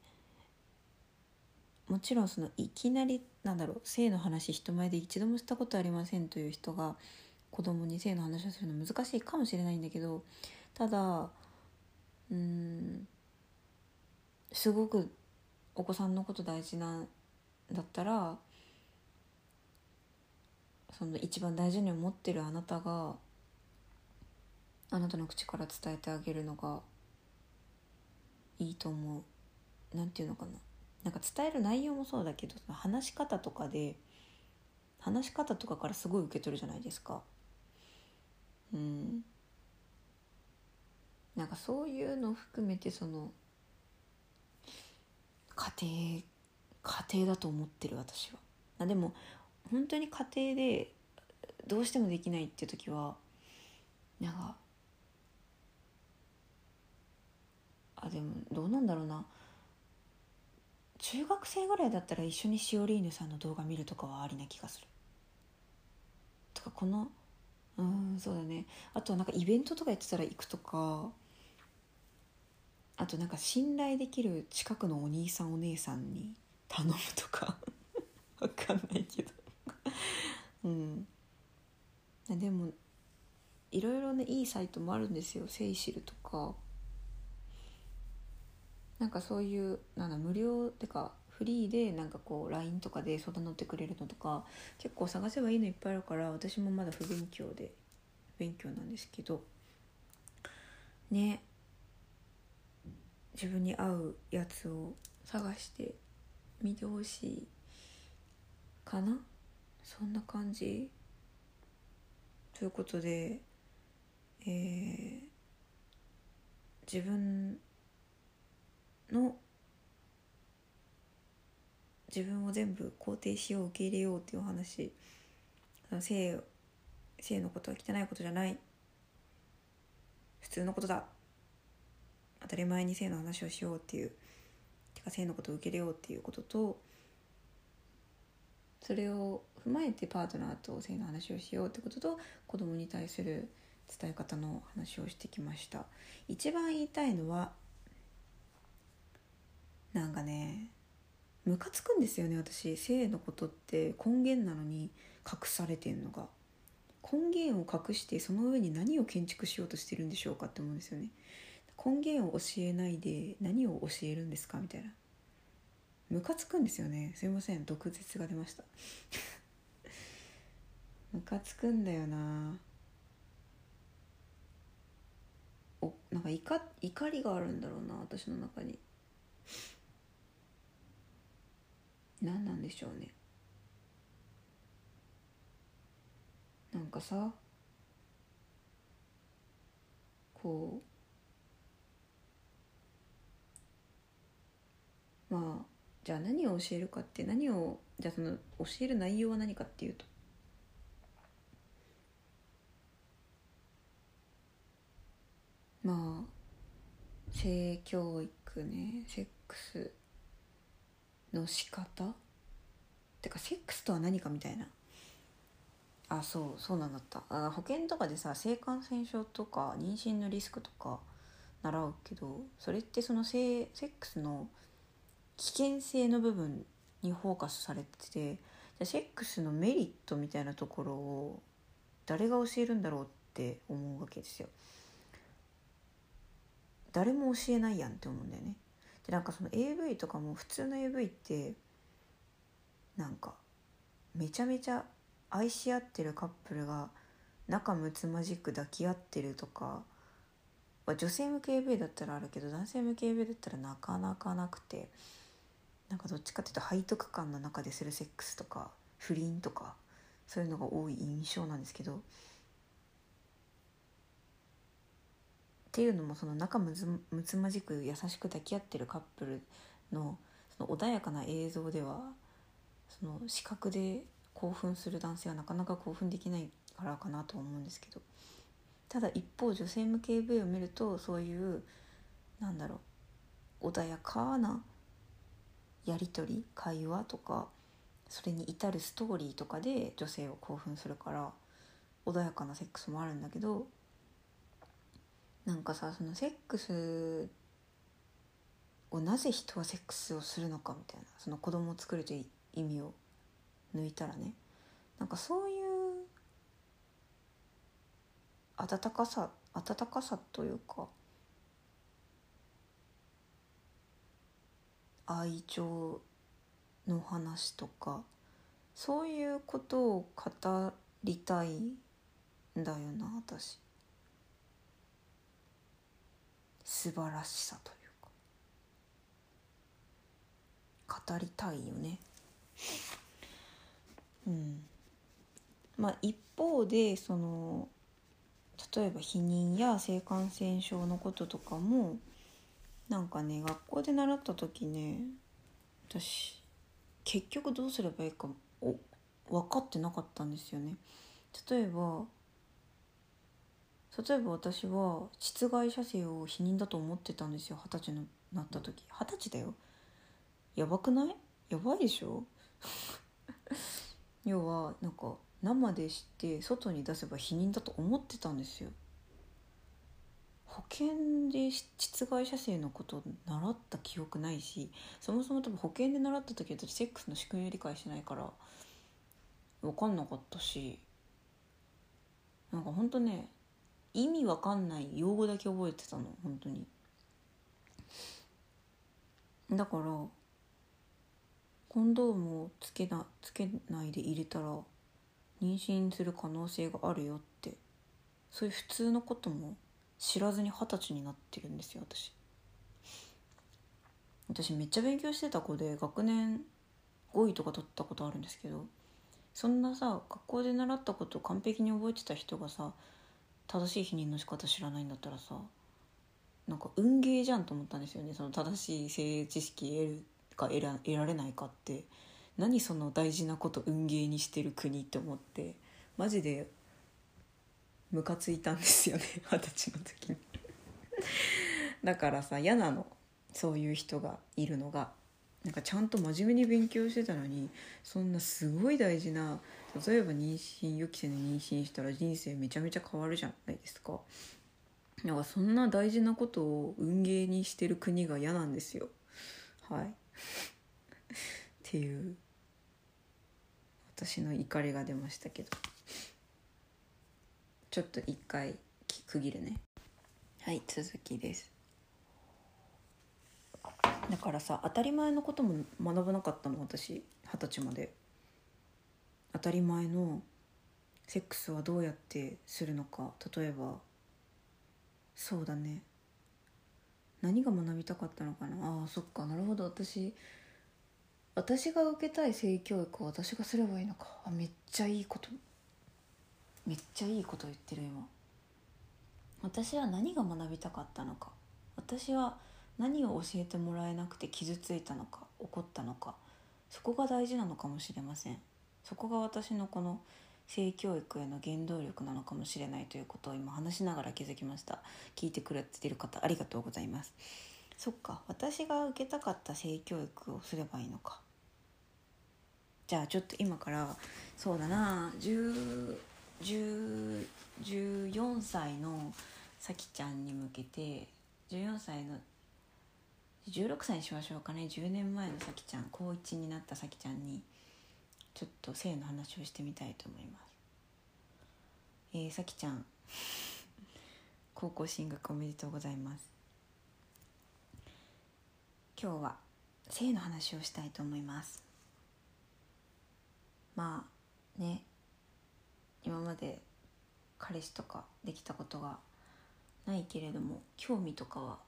もちろんそのいきなりなんだろう性の話人前で一度もしたことありませんという人が子供に性の話をするの難しいかもしれないんだけどただうんすごくお子さんのこと大事なんだったらその一番大事に思ってるあなたがあなたの口から伝えてあげるのがいいと思う。なんていうのかな。なんか伝える内容もそうだけど話し方とかで話し方とかからすごい受け取るじゃないですか。うん。なんかそういうのを含めてその家庭家庭だと思ってる私は。あでも本当に家庭でどうしてもできないっていう時はなんかあでもどうなんだろうな。中学生ぐらいだったら一緒にシオリーヌさんの動画見るとかはありな気がする。とかこのうんそうだね。あとなんかイベントとかやってたら行くとかあとなんか信頼できる近くのお兄さんお姉さんに頼むとか。わかんないけど。うん。でもいろいろねいいサイトもあるんですよ。セイシルとか。なんかそういうなんだ無料ってかフリーでなんかこう LINE とかで相談乗ってくれるのとか結構探せばいいのいっぱいあるから私もまだ不勉強で勉強なんですけどね。自分に合うやつを探して見てほしいかな。そんな感じ。ということでえー、自分の自分を全部肯定しよう受け入れようっていうお話性性のことは汚いことじゃない。普通のことだ。当たり前に性の話をしようっていう。てか性のことを受け入れようっていうこととそれを踏まえてパートナーと性の話をしようってことと子供に対する伝え方の話をしてきました。一番言いたいのはなんかねムカつくんですよね私。性のことって根源なのに隠されてんのが。根源を隠してその上に何を建築しようとしてるんでしょうかって思うんですよね。根源を教えないで何を教えるんですかみたいな。ムカつくんですよね。すいません。毒舌が出ました。ムカつくんだよな。おなんか怒怒りがあるんだろうな私の中に。何なんでしょうね。なんかさこうまあじゃあ何を教えるかって何をじゃあその教える内容は何かっていうと。まあ性教育ねセックス。の仕方？てかセックスとは何かみたいなあそうそうなんだったあ保険とかでさ性感染症とか妊娠のリスクとか習うけどそれってその性セックスの危険性の部分にフォーカスされててじゃセックスのメリットみたいなところを誰が教えるんだろうって思うわけですよ。誰も教えないやんって思うんだよね。でなんかその AV とかも普通の AV ってなんかめちゃめちゃ愛し合ってるカップルが仲睦まじく抱き合ってるとか女性向け AV だったらあるけど男性向け AV だったらなかなかなくてなんかどっちかっていうと背徳感の中でするセックスとか不倫とかそういうのが多い印象なんですけどっていうのもその仲むつまじく優しく抱き合ってるカップルのその穏やかな映像ではその視覚で興奮する男性はなかなか興奮できないからかなと思うんですけどただ一方女性向け AV を見るとそういうなんだろう穏やかなやり取り会話とかそれに至るストーリーとかで女性を興奮するから穏やかなセックスもあるんだけどなんかさそのセックスをなぜ人はセックスをするのかみたいなその子供を作るという意味を抜いたらねなんかそういう温かさ温かさというか愛情の話とかそういうことを語りたいんだよな私。素晴らしさというか。語りたいよね。うん。まあ一方でその例えば避妊や性感染症のこととかもなんかね学校で習った時ね私結局どうすればいいか分かってなかったんですよね。例えば例えば私は窒外射精を否認だと思ってたんですよ二十歳になった時。二十歳だよ。やばくない？やばいでしょ？要はなんか生でして外に出せば否認だと思ってたんですよ。保険で窒外射精のことを習った記憶ないしそもそも多分保険で習った時私セックスの仕組みを理解しないから分かんなかったしなんかほんとね意味わかんない用語だけ覚えてたの本当に。だからコンドームをつけなつけないで入れたら妊娠する可能性があるよって。そういう普通のことも知らずに二十歳になってるんですよ私。私めっちゃ勉強してた子で学年5位とか取ったことあるんですけどそんなさ学校で習ったことを完璧に覚えてた人がさ正しい否認の仕方知らないんだったらさなんか運ゲーじゃんと思ったんですよね。その正しい性知識得るか得ら得られないかって。何その大事なこと運ゲーにしてる国って思って。マジでムカついたんですよね。二十歳の時に。だからさ嫌なの。そういう人がいるのが。なんかちゃんと真面目に勉強してたのにそんなすごい大事な例えば妊娠予期せぬ妊娠したら人生めちゃめちゃ変わるじゃないですか。なんかそんな大事なことを運ゲーにしてる国が嫌なんですよ。はい。っていう私の怒りが出ましたけどちょっと一回区切るねはい続きですだからさ当たり前のことも学ばなかったの私。二十歳まで。当たり前のセックスはどうやってするのか。例えばそうだね。何が学びたかったのかな。あーそっか。なるほど。私私が受けたい性教育を私がすればいいのか。あめっちゃいいこと。めっちゃいいこと言ってる今。私は何が学びたかったのか。私は何を教えてもらえなくて傷ついたのか怒ったのかそこが大事なのかもしれません。そこが私のこの性教育への原動力なのかもしれないということを今話しながら気づきました。聞いてくれてる方ありがとうございます。そっか私が受けたかった性教育をすればいいのか。じゃあちょっと今からそうだな14歳のさきちゃんに向けて14歳の16歳にしましょうかね。10年前のさきちゃん高1になったさきちゃんにちょっと性の話をしてみたいと思います。えー、さきちゃん 高校進学おめでとうございます。今日は性の話をしたいと思います。まあね今まで彼氏とかできたことがないけれども興味とかは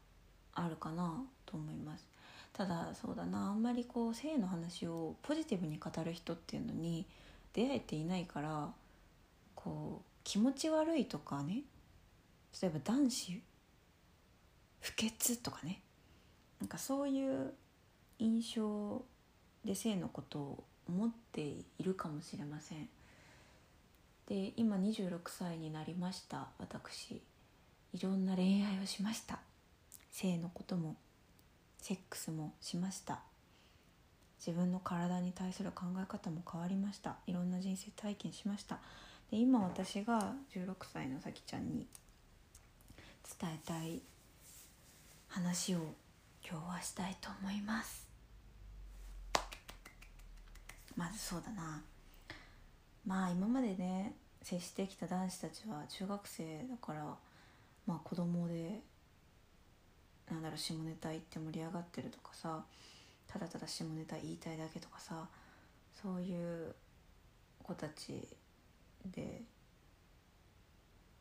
あるかなと思います。ただそうだなあんまりこう性の話をポジティブに語る人っていうのに出会えていないからこう気持ち悪いとかね例えば男子不潔とかねなんかそういう印象で性のことを思っているかもしれません。で今26歳になりました私。いろんな恋愛をしました。性のこともセックスもしました。自分の体に対する考え方も変わりました。いろんな人生体験しました。で今私が16歳のさきちゃんに伝えたい話を今日はしたいと思います。まずそうだな。まあ今までね接してきた男子たちは中学生だからまあ子供でなんだろう下ネタ言って盛り上がってるとかさただただ下ネタ言いたいだけとかさそういう子たちで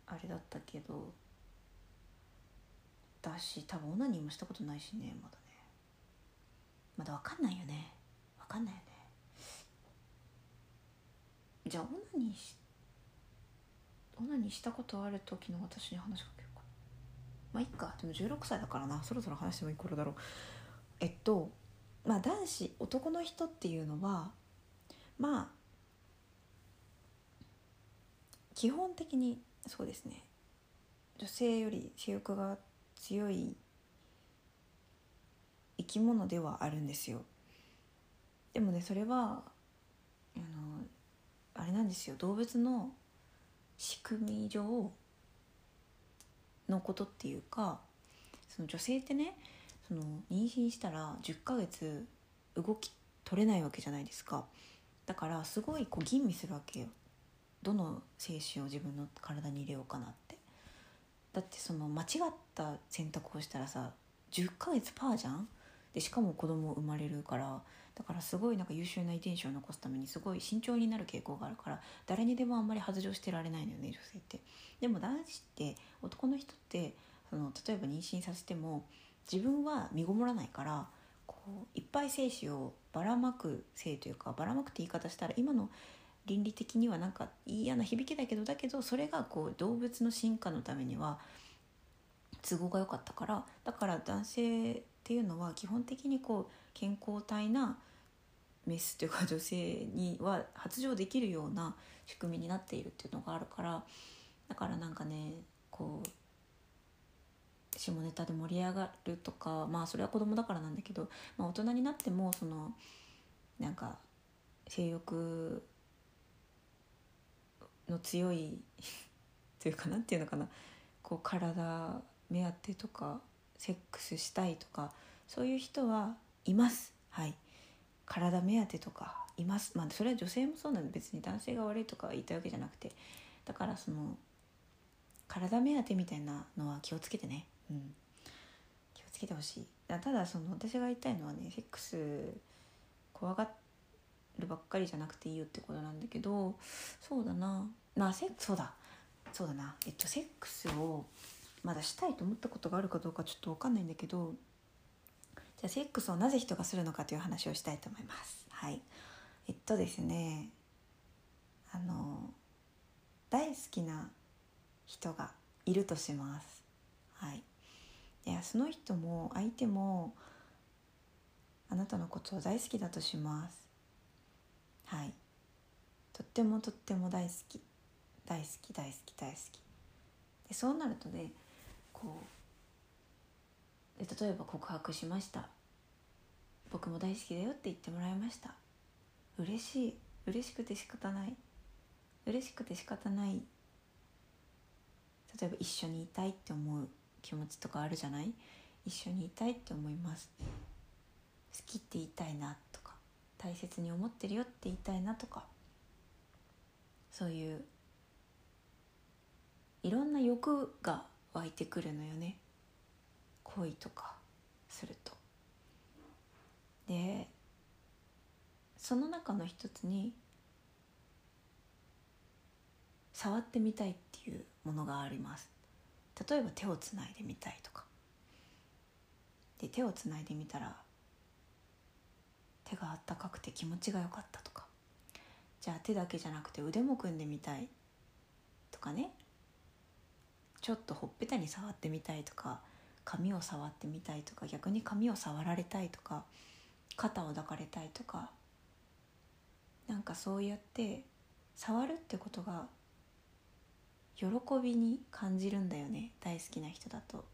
あれだったけどだし多分オナニーもしたことないしねまだね。まだ分かんないよね。分かんないよね。じゃあオナニーしオナニーしたことある時の私に話しかけまあいっか。でも16歳だからな。そろそろ話してもいい頃だろう。えっとまあ男子男の人っていうのはまあ基本的にそうですね。女性より性欲が強い生き物ではあるんですよ。でもねそれはあのあれなんですよ。動物の仕組み上のことっていうかその女性ってねその妊娠したら10ヶ月動き取れないわけじゃないですか。だからすごいこう吟味するわけよ。どの精子を自分の体に入れようかなって。だってその間違った選択をしたらさ10ヶ月パーじゃん？でしかも子供生まれるからだからすごいなんか優秀な遺伝子を残すためにすごい慎重になる傾向があるから誰にでもあんまり外情してられないのよね女性って。でも男子って男の人ってその例えば妊娠させても自分は身ごもらないからこういっぱい精子をばらまく性というかばらまくって言い方したら今の倫理的にはなんか嫌な響きだけどだけどそれがこう動物の進化のためには都合が良かったからだから男性っていうのは基本的にこう健康体なメスというか女性には発情できるような仕組みになっているっていうのがあるからだからなんかねこう下ネタで盛り上がるとかまあそれは子供だからなんだけど、まあ、大人になってもそのなんか性欲の強いというかなんていうのかなこう体目当てとかセックスしたいとかそういう人はいます。はい。体目当てとかいます。まあそれは女性もそうなんで別に男性が悪いとか言いたいわけじゃなくてだからその体目当てみたいなのは気をつけてね。うん。気をつけてほしい。ただその私が言いたいのはねセックス怖がるばっかりじゃなくていいよってことなんだけどそうだな。まあセックスそうだ。そうだな。えっとセックスをまだしたいと思ったことがあるかどうかちょっと分かんないんだけどじゃあセックスをなぜ人がするのかという話をしたいと思います。はい。えっとですねあの大好きな人がいるとします。はい。でその人も相手もあなたのことを大好きだとします。はい。とってもとっても大好き。大好き大好き大好き。そうなるとねこうで例えば告白しました。僕も大好きだよって言ってもらいました。嬉しい。嬉しくて仕方ない。嬉しくて仕方ない。例えば一緒にいたいって思う気持ちとかあるじゃない？一緒にいたいって思います。好きって言いたいなとか。大切に思ってるよって言いたいなとか。そういういろんな欲が湧いてくるのよね。恋とかすると。でその中の一つに触ってみたいっていうものがあります。例えば手をつないでみたいとか。で手をつないでみたら手があったかくて気持ちが良かったとか。じゃあ手だけじゃなくて腕も組んでみたいとかね。ちょっとほっぺたに触ってみたいとか髪を触ってみたいとか逆に髪を触られたいとか肩を抱かれたいとかなんかそうやって触るってことが喜びに感じるんだよね大好きな人だと。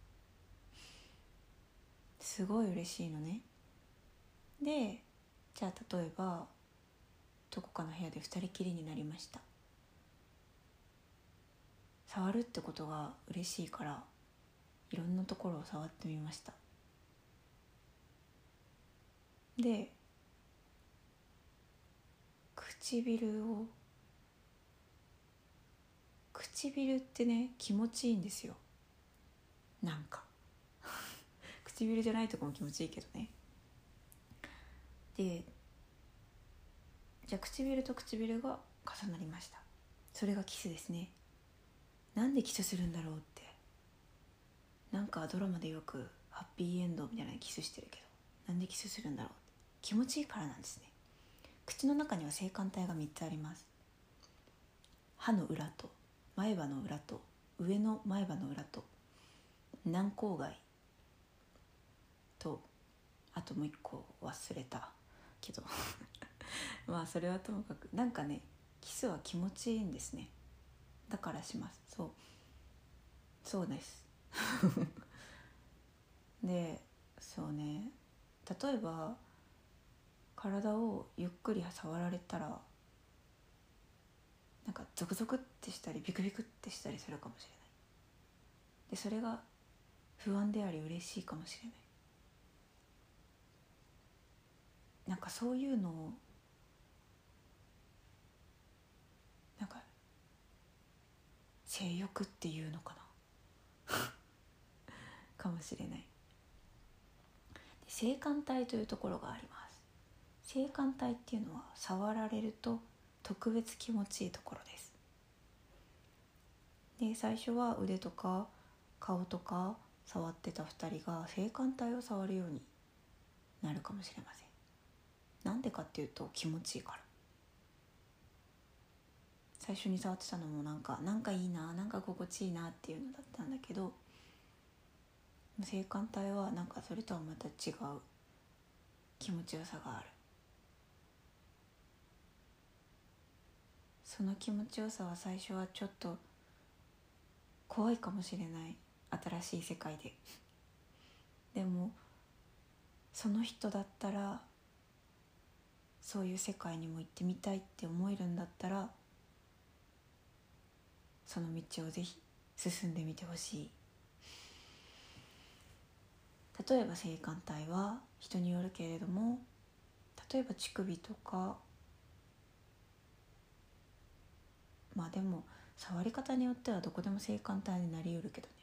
すごい嬉しいのね。でじゃあ例えばどこかの部屋で2人きりになりました。触るってことが嬉しいからいろんなところを触ってみました。で唇を唇ってね気持ちいいんですよ。なんか。唇じゃないとこも気持ちいいけどね。でじゃあ唇と唇が重なりました。それがキスですね。なんでキスするんだろうって。なんかドラマでよくハッピーエンドみたいなキスしてるけどなんでキスするんだろう気持ちいいからなんですね。口の中には性感帯が3つあります。歯の裏と前歯の裏と上の前歯の裏と軟口蓋とあともう一個忘れた。けど。まあそれはともかくなんかねキスは気持ちいいんですね。だからします。そう。そうです。でそうね。例えば体をゆっくり触られたらなんかゾクゾクってしたりビクビクってしたりするかもしれない。でそれが不安であり嬉しいかもしれない。なんかそういうのをなんか性欲っていうのかな？かもしれない。性感帯というところがあります。性感帯っていうのは触られると特別気持ちいいところです。で最初は腕とか顔とか触ってた2人が性感帯を触るようになるかもしれません。なんでかっていうと気持ちいいから。最初に触ってたのもなんかなんかいいななんか心地いいなっていうのだったんだけど性感帯はなんかそれとはまた違う気持ちよさがある。その気持ちよさは最初はちょっと怖いかもしれない新しい世界で。でもその人だったらそういう世界にも行ってみたいって思えるんだったらその道をぜひ進んでみてほしい。例えば性感帯は人によるけれども例えば乳首とかまあでも触り方によってはどこでも性感帯になりうるけどね。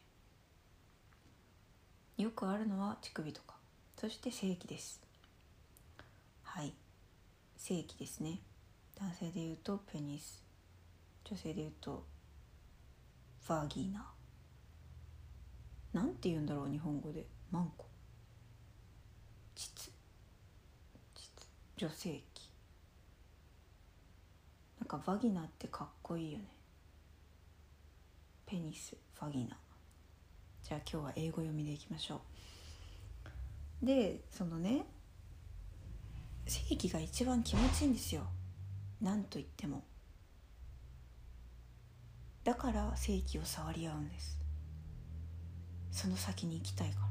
よくあるのは乳首とかそして性器です。はい。性器ですね。男性でいうとペニス女性でいうとファーギーナ。なんて言うんだろう日本語で。マンコ。膣。女性器。なんかバギナってかっこいいよね。ペニス。ファギナ。じゃあ今日は英語読みでいきましょう。でそのね正規が一番気持ちいいんですよ。何と言っても。だから正規を触り合うんです。その先に行きたいから。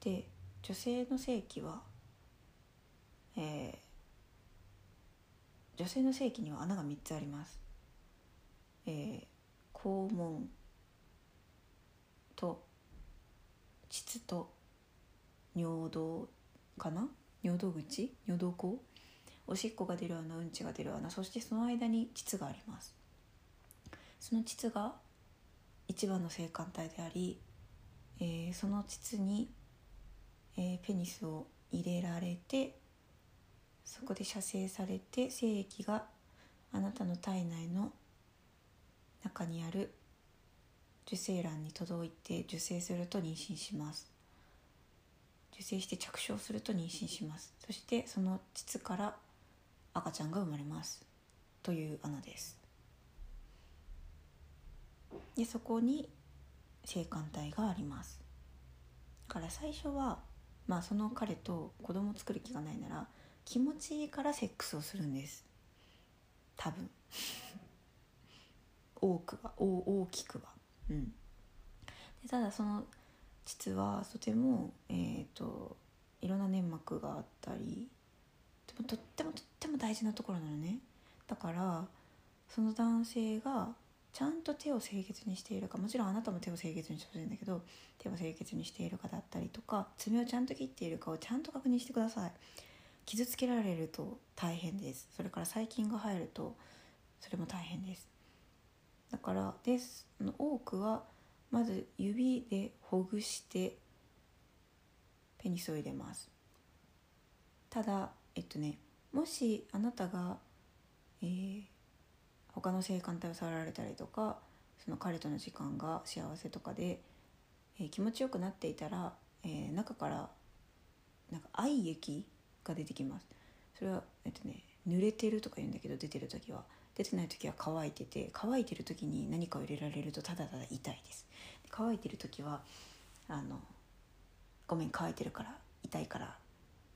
で女性の性器は、えー、女性の性器には穴が3つあります、えー、肛門と膣と尿道かな？尿道口？尿道口？おしっこが出る穴うんちが出る穴そしてその間に膣があります。その膣が一番の性感帯であり、えー、その膣に、えー、ペニスを入れられてそこで射精されて精液があなたの体内の中にある受精卵に届いて受精すると妊娠します。受精して着床すると妊娠します。そしてその膣から赤ちゃんが生まれます。という穴です。でそこに性感帯があります。だから最初はまあその彼と子供を作る気がないなら気持ちいいからセックスをするんです。多分。多くは。大きくは。うん。でただその膣はとてもえっ、ー、といろんな粘膜があったりでもとってもとっても大事なところなのね。だからその男性がちゃんと手を清潔にしているかもちろんあなたも手を清潔にしてほしいんだけど手を清潔にしているかだったりとか爪をちゃんと切っているかをちゃんと確認してください。傷つけられると大変です。それから細菌が入るとそれも大変です。だからです。多くはまず指でほぐしてペニスを入れます。ただえっとねもしあなたが、えー、他の性感帯を触られたりとかその彼との時間が幸せとかで、えー、気持ちよくなっていたら、えー、中からなんか愛液が出てきます。それはえっとね濡れてるとか言うんだけど出てる時は。出てない時は乾いてて乾いてる時に何かを入れられるとただただ痛いです。乾いてる時はあのごめん乾いてるから痛いから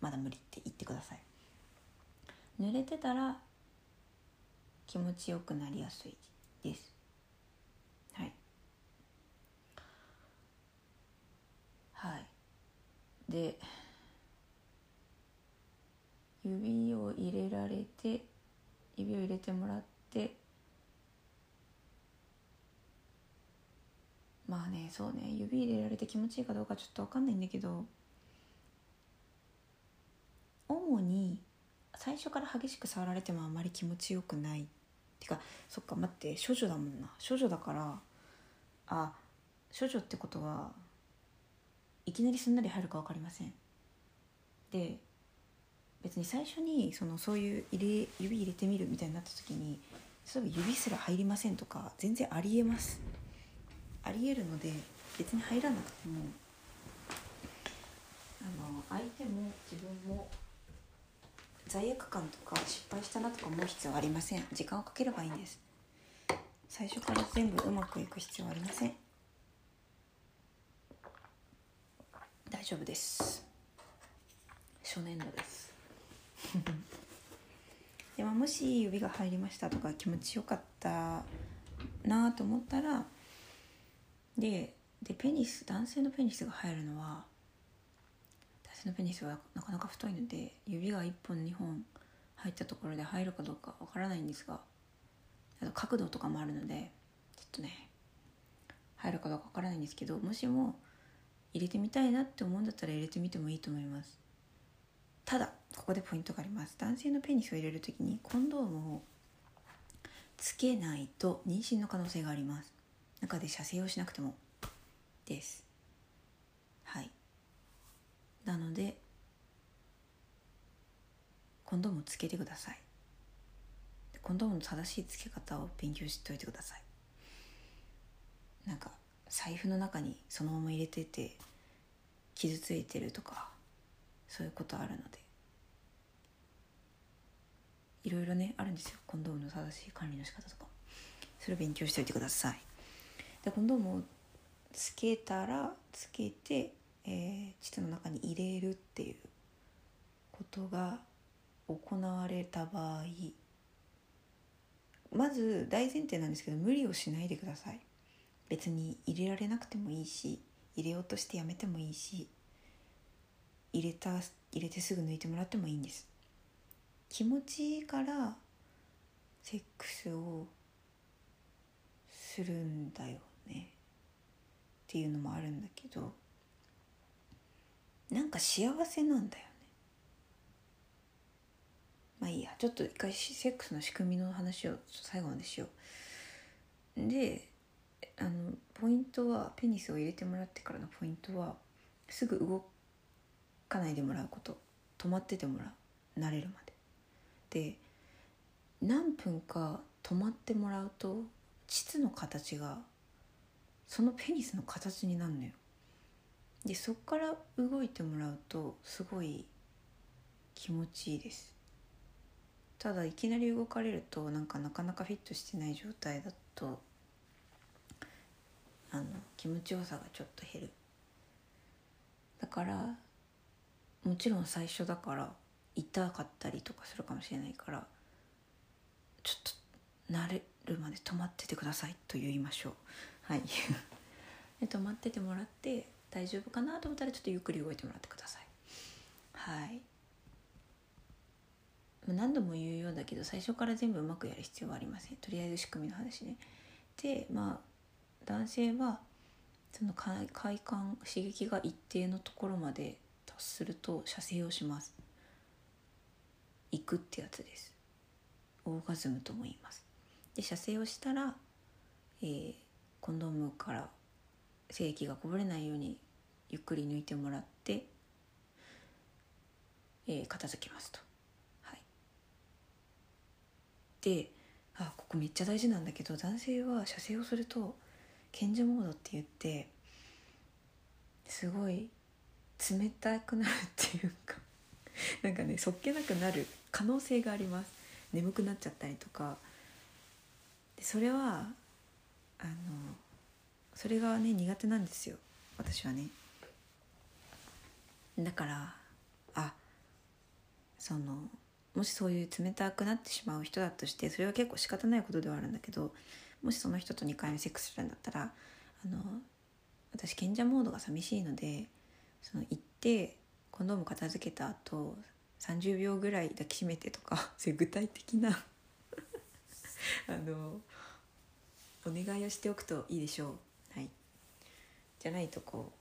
まだ無理って言ってください。濡れてたら気持ちよくなりやすいです。はい。はい。で指を入れられて指を入れてもらってまあねそうね指入れられて気持ちいいかどうかちょっと分かんないんだけど主に最初から激しく触られてもあまり気持ちよくない。てかそっか待って処女だもんな。処女だからあ処女ってことはいきなりすんなり入るか分かりません。で別に最初にそのそういう入れ指入れてみるみたいになった時に例えば指すら入りませんとか全然ありえます。ありえるので別に入らなくてもあの相手も自分も罪悪感とか失敗したなとか思う必要はありません。時間をかければいいんです。最初から全部うまくいく必要はありません。大丈夫です。初年度です。でももし指が入りましたとか気持ちよかったなと思ったら。ででペニス男性のペニスが入るのは男性のペニスはなかなか太いので指が1本2本入ったところで入るかどうかわからないんですがあと角度とかもあるのでちょっとね入るかどうかわからないんですけどもしも入れてみたいなって思うんだったら入れてみてもいいと思います。ただここでポイントがあります。男性のペニスを入れる時にコンドームをつけないと妊娠の可能性があります。中で射精をしなくても。です。なのでコンドームつけてください。コンドームの正しいつけ方を勉強しておいてください。なんか財布の中にそのまま入れてて傷ついてるとかそういうことあるので。いろいろねあるんですよ。コンドームの正しい管理の仕方とかそれを勉強しておいてください。でコンドームをつけたらつけて、えー、膣の中に入れるっていうことが行われた場合まず大前提なんですけど無理をしないでください。別に入れられなくてもいいし入れようとしてやめてもいいし入れた入れてすぐ抜いてもらってもいいんです。気持ちいいからセックスをするんだよね。っていうのもあるんだけどなんか幸せなんだよね。まあいいや。ちょっと一回セックスの仕組みの話を最後までしよう。であのポイントはペニスを入れてもらってからのポイントはすぐ動かないでもらうこと。止まっててもらう。慣れるまで。で何分か止まってもらうと膣の形がそのペニスの形になるのよ。でそっから動いてもらうとすごい気持ちいいです。ただいきなり動かれるとなんかなかなかフィットしてない状態だとあの気持ちよさがちょっと減る。だからもちろん最初だから痛かったりとかするかもしれないからちょっと慣れるまで止まっててくださいと言いましょう。はい。で止まっててもらって大丈夫かなと思ったらちょっとゆっくり動いてもらってください。はい。何度も言うようだけど最初から全部うまくやる必要はありません。とりあえず仕組みの話ね。でまあ男性はその快感刺激が一定のところまで達すると射精をします。行くってやつです。オーガズムとも言います。で射精をしたら、えー、コンドームから精液がこぼれないようにゆっくり抜いてもらって、えー、片付きますと。はい。であここめっちゃ大事なんだけど男性は射精をすると賢者モードって言ってすごい冷たくなるっていうか なんかねそっけなくなる可能性があります。眠くなっちゃったりとか。でそれはあのそれがね苦手なんですよ。私はね。だからあそのもしそういう冷たくなってしまう人だとしてそれは結構仕方ないことではあるんだけどもしその人と2回目セックスするんだったらあの私賢者モードが寂しいのでその行ってコンドーム片付けた後30秒ぐらい抱きしめてとか そういう具体的な あのお願いをしておくといいでしょう。じゃないとこ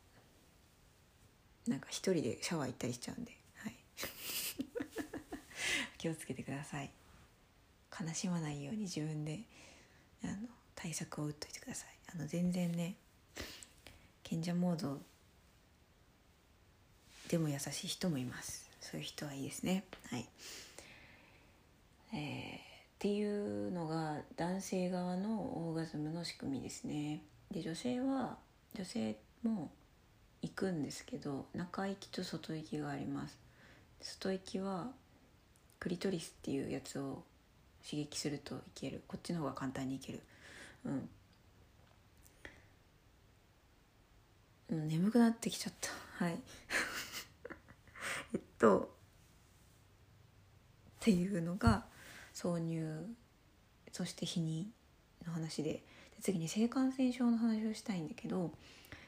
うなんか一人でシャワー行ったりしちゃうんではい。気をつけてください。悲しまないように自分であの対策を打っといてください。あの全然ね賢者モードでも優しい人もいます。そういう人はいいですね。はい。えー、っていうのが男性側のオーガズムの仕組みですね。で女性は女性も行くんですけど中行きと外行きがあります。外行きはクリトリスっていうやつを刺激するといける。こっちの方が簡単にいける。うん。眠くなってきちゃった。はい。えっとっていうのが挿入そして避妊の話で。次に性感染症の話をしたいんだけど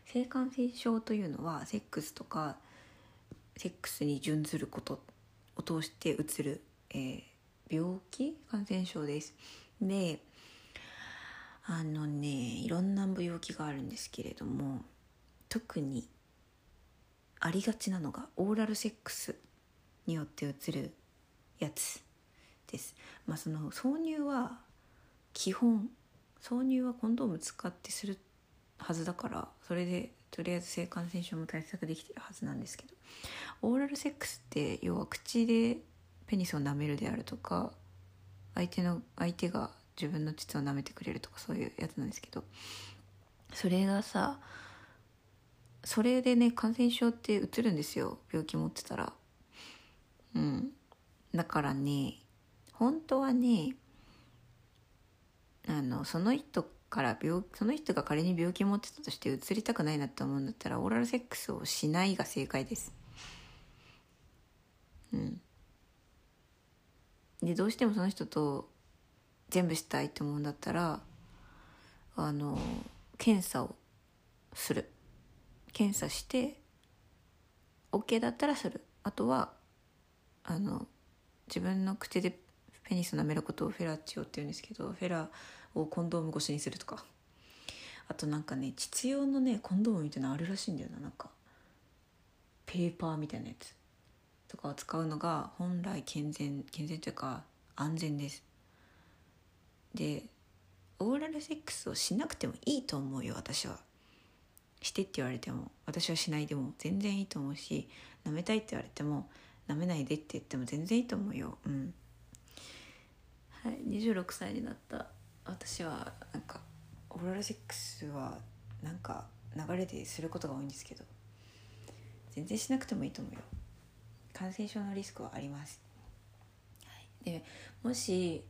性感染症というのはセックスとかセックスに準ずることを通してうつる、えー、病気感染症です。であのねいろんな病気があるんですけれども特にありがちなのがオーラルセックスによってうつるやつです。まあその挿入は基本挿入はコンドーム使ってするはずだからそれでとりあえず性感染症も対策できてるはずなんですけどオーラルセックスって要は口でペニスを舐めるであるとか相手の相手が自分の膣を舐めてくれるとかそういうやつなんですけどそれがさそれでね感染症ってうつるんですよ。病気持ってたら。うん。だからね本当はねあのその人から病その人が仮に病気持ってたとしてうつりたくないなって思うんだったらオーラルセックスをしないが正解です。うん。でどうしてもその人と全部したいと思うんだったらあの検査をする。検査して OK だったらする。あとはあの自分の口でペニス舐めることをフェラチオって言うんですけどフェラをコンドーム越しにするとか。あとなんかね実用のねコンドームみたいなのあるらしいんだよな。なんかペーパーみたいなやつ。とかを使うのが本来健全健全というか安全です。でオーラルセックスをしなくてもいいと思うよ私は。してって言われても。私はしないでも全然いいと思うし舐めたいって言われても舐めないでって言っても全然いいと思うよ。うん。はい26歳になった。私はなんかオーラルセックスはなんか流れですることが多いんですけど全然しなくてもいいと思うよ。感染症のリスクはあります、はい、でもし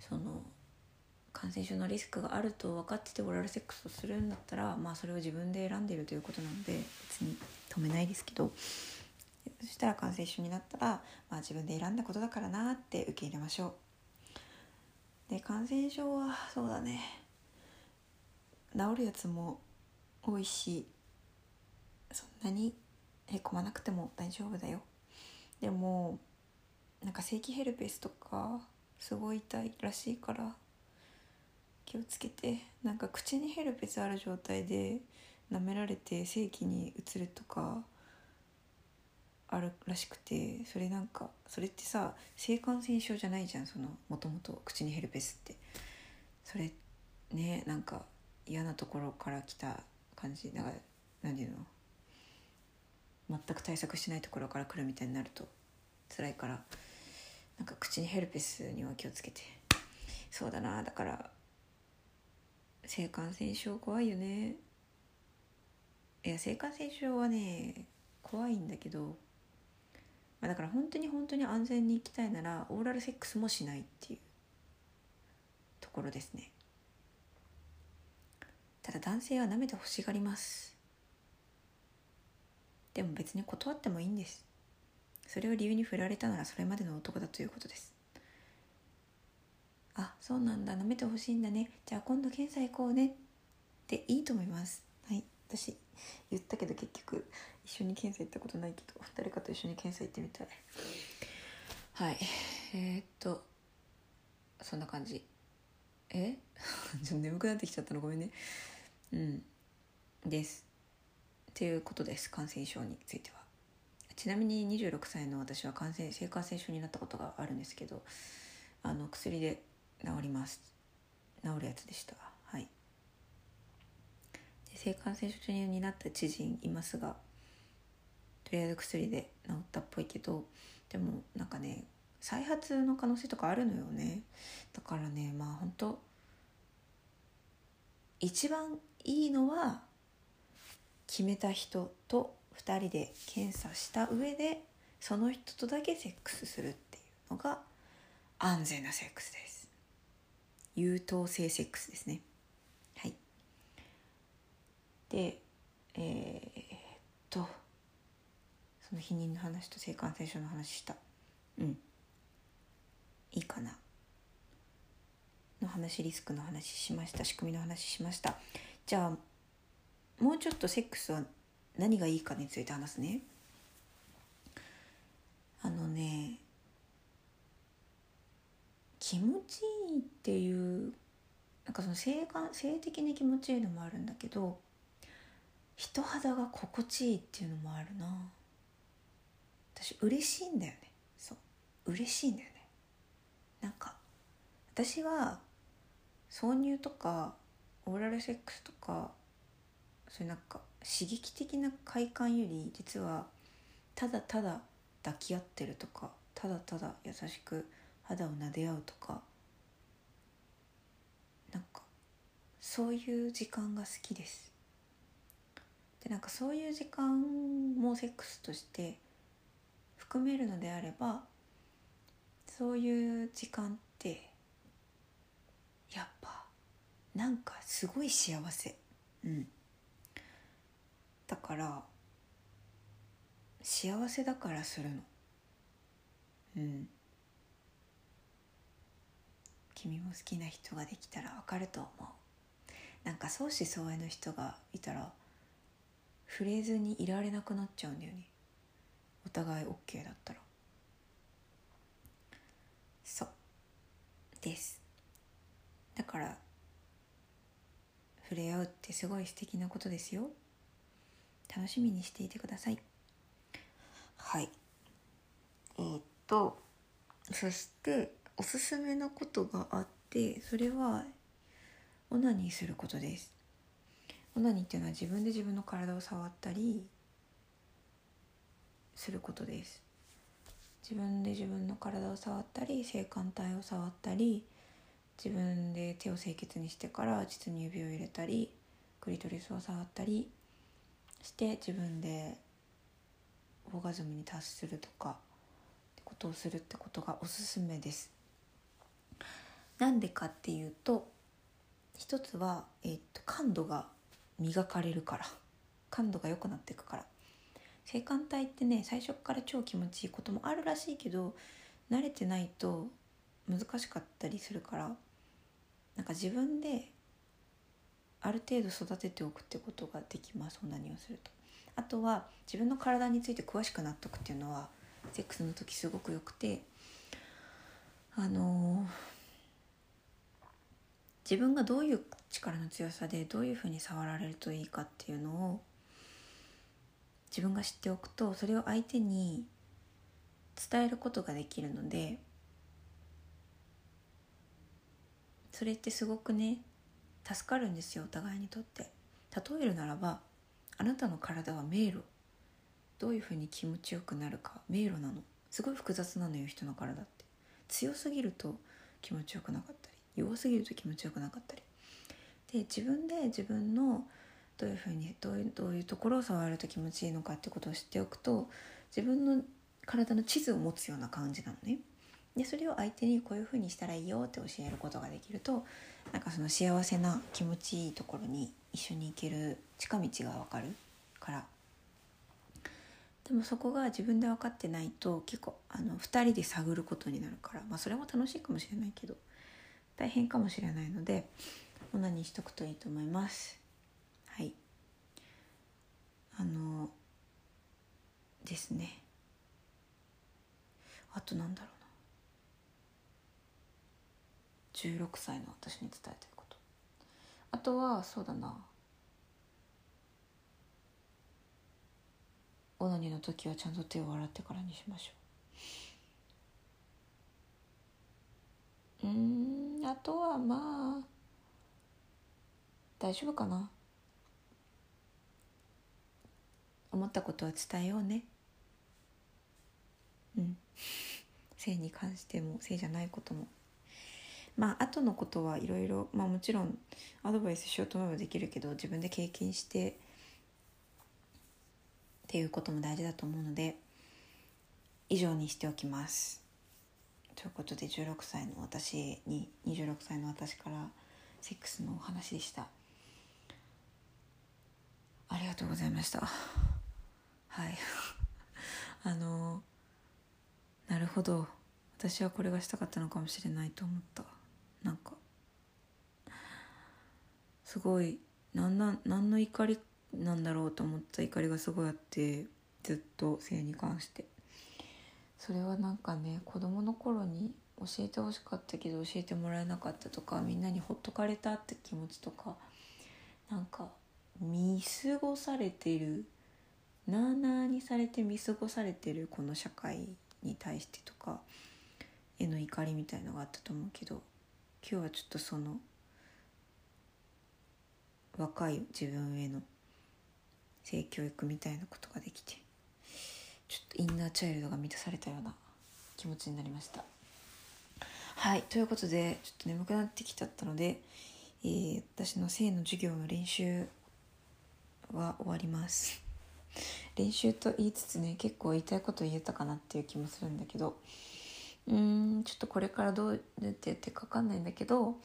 その感染症のリスクがあると分かっててオーラルセックスをするんだったらまあそれを自分で選んでいるということなので別に止めないですけどそしたら感染症になったら、まあ、自分で選んだことだからなって受け入れましょうで感染症はそうだね。治るやつも多いしそんなにへこまなくても大丈夫だよ。でもなんか正規ヘルペスとかすごい痛いらしいから気をつけて。なんか口にヘルペスある状態で舐められて性器に移るとかあるらしくてそれなんかそれってさ性感染症じゃないじゃんそのもともと口にヘルペスって。それねなんか嫌なところから来た感じ。なんか何て言うの？全く対策しないところから来るみたいになると辛いから。なんか口にヘルペスには気をつけて。そうだなだから性感染症怖いよね。いや性感染症はね怖いんだけど、まあ、だから本当に本当に安全に行きたいならオーラルセックスもしないっていうところですね。ただ男性は舐めて欲しがります。でも別に断ってもいいんです。それを理由に振られたならそれまでの男だということです。あそうなんだ。舐めてほしいんだね。じゃあ今度検査行こうね。っていいと思います。はい。私言ったけど結局一緒に検査行ったことないけど誰かと一緒に検査行ってみたい。はい。えー、っとそんな感じ。え？ちょっと眠くなってきちゃったのごめんね。うん。です。っていうことです感染症については。ちなみに26歳の私は感染性感染症になったことがあるんですけどあの薬で治ります。治るやつでした。はい。性感染症になった知人いますがとりあえず薬で治ったっぽいけどでもなんかね再発の可能性とかあるのよね。だからねまあ本当一番いいのは決めた人と2人で検査した上でその人とだけセックスするっていうのが安全なセックスです。優等生セックスですね。はい。でえー、っとの避妊の話と性感染症の話した。うん。いいかな。の話リスクの話しました。仕組みの話しました。じゃあもうちょっとセックスは何がいいかについて話すね。あのね気持ちいいっていうなんかその性感性的に気持ちいいのもあるんだけど人肌が心地いいっていうのもあるな。私嬉しいんだよね。そう。嬉しいんだよね。なんか私は挿入とかオーラルセックスとかそういうなんか刺激的な快感より実はただただ抱き合ってるとかただただ優しく肌を撫で合うとかなんかそういう時間が好きです。でなんかそういう時間もセックスとして含めるのであればそういう時間ってやっぱなんかすごい幸せ。うん。だから幸せだからするの。うん。君も好きな人ができたらわかると思う。なんか相思相愛の人がいたら触れずにいられなくなっちゃうんだよね。お互い OK だったら。そう。です。だから触れ合うってすごい素敵なことですよ。楽しみにしていてください。はい。えー、っとそしておすすめなことがあってそれはオナニーすることです。オナニーっていうのは自分で自分の体を触ったりすることです。自分で自分の体を触ったり性感帯を触ったり自分で手を清潔にしてから膣に指を入れたりクリトリスを触ったりして自分でオーガズムに達するとかってことをするってことがおすすめです。なんでかっていうと一つは、えー、っと感度が磨かれるから。感度が良くなっていくから。性感帯ってね最初から超気持ちいいこともあるらしいけど慣れてないと難しかったりするからなんか自分である程度育てておくってことができますオナニーをすると。あとは自分の体について詳しくなっとくっていうのはセックスの時すごくよくてあのー自分がどういう力の強さでどういうふうに触られるといいかっていうのを自分が知っておくとそれを相手に伝えることができるのでそれってすごくね助かるんですよお互いにとって。例えるならばあなたの体は迷路。どういうふうに気持ちよくなるか。迷路なの。すごい複雑なのよ人の体って。強すぎると気持ちよくなかったり弱すぎると気持ちよくなかったり。で自分で自分のどういうふうにどういうどういうところを触ると気持ちいいのかってことを知っておくと自分の体の地図を持つような感じなのね。でそれを相手にこういうふうにしたらいいよって教えることができるとなんかその幸せな気持ちいいところに一緒に行ける近道が分かるからでもそこが自分で分かってないと結構あの2人で探ることになるからまあそれも楽しいかもしれないけど大変かもしれないのでオナにしとくといいと思いますあのですね。あとなんだろうな。16歳の私に伝えてること。あとはそうだな。オナニーの時はちゃんと手を洗ってからにしましょう。うんあとはまあ大丈夫かな。思ったことは伝えようね。うん。性に関しても性じゃないことも。まあ後のことはいろいろまあもちろんアドバイスしようと思えばできるけど自分で経験してっていうことも大事だと思うので以上にしておきます。ということで16歳の私に26歳の私からセックスのお話でした。ありがとうございました。はい。あのなるほど。私はこれがしたかったのかもしれないと思った。なんかすごいなんな何の怒りなんだろうと思った怒りがすごいあってずっと性に関して。それはなんかね子供の頃に教えてほしかったけど教えてもらえなかったとかみんなにほっとかれたって気持ちとかなんか見過ごされてるなあなあにされて見過ごされてるこの社会に対してとかへの怒りみたいのがあったと思うけど今日はちょっとその若い自分への性教育みたいなことができてちょっとインナーチャイルドが満たされたような気持ちになりました。はいということでちょっと眠くなってきちゃったので、えー、私の性の授業の練習は終わります。練習と言いつつね結構言いたいこと言えたかなっていう気もするんだけどうーんちょっとこれからどうやってやってか分かんないんだけど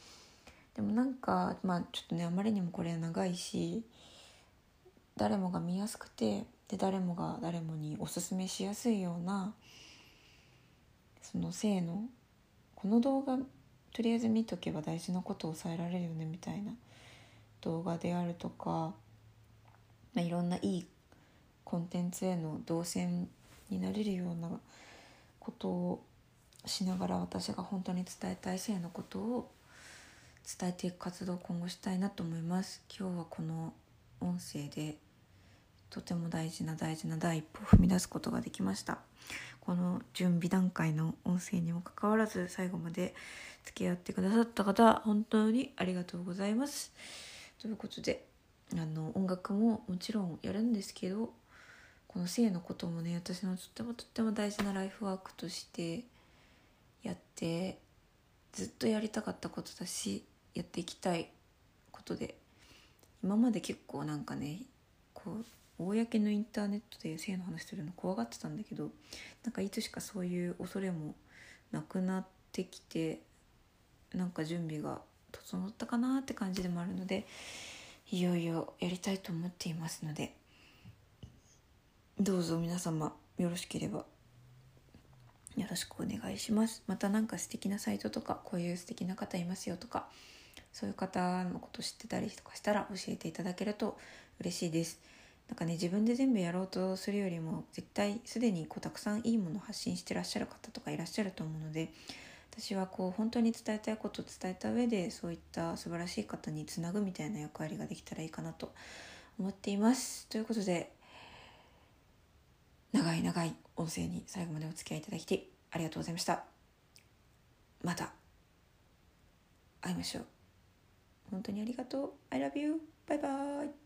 でもなんかまあちょっとねあまりにもこれは長いし誰もが見やすくてで誰もが誰もにおすすめしやすいようなその性のこの動画とりあえず見とけば大事なことを抑えられるよねみたいな動画であるとか、まあ、いろんないいコンテンツへの動線になれるようなことをしながら私が本当に伝えたい性のことを伝えていく活動を今後したいなと思います。今日はこの音声でとても大事な大事な第一歩を踏み出すことができました。この準備段階の音声にもかかわらず最後まで付き合ってくださった方本当にありがとうございます。ということであの音楽ももちろんやるんですけどこの性のこともね私のとってもとっても大事なライフワークとしてやってずっとやりたかったことだしやっていきたいことで今まで結構なんかねこう公のインターネットで性の話するの怖がってたんだけどなんかいつしかそういう恐れもなくなってきてなんか準備が整ったかなって感じでもあるのでいよいよやりたいと思っていますのでどうぞ皆様よろしければ。よろしくお願いします。また何か素敵なサイトとかこういう素敵な方いますよとかそういう方のこと知ってたりとかしたら教えていただけると嬉しいです。なんかね自分で全部やろうとするよりも絶対すでにこうたくさんいいものを発信してらっしゃる方とかいらっしゃると思うので私はこう本当に伝えたいことを伝えた上でそういった素晴らしい方につなぐみたいな役割ができたらいいかなと思っています。ということで長い長い音声に最後までお付き合いいただきありがとうございました。また会いましょう。本当にありがとう。I love you バイバイ。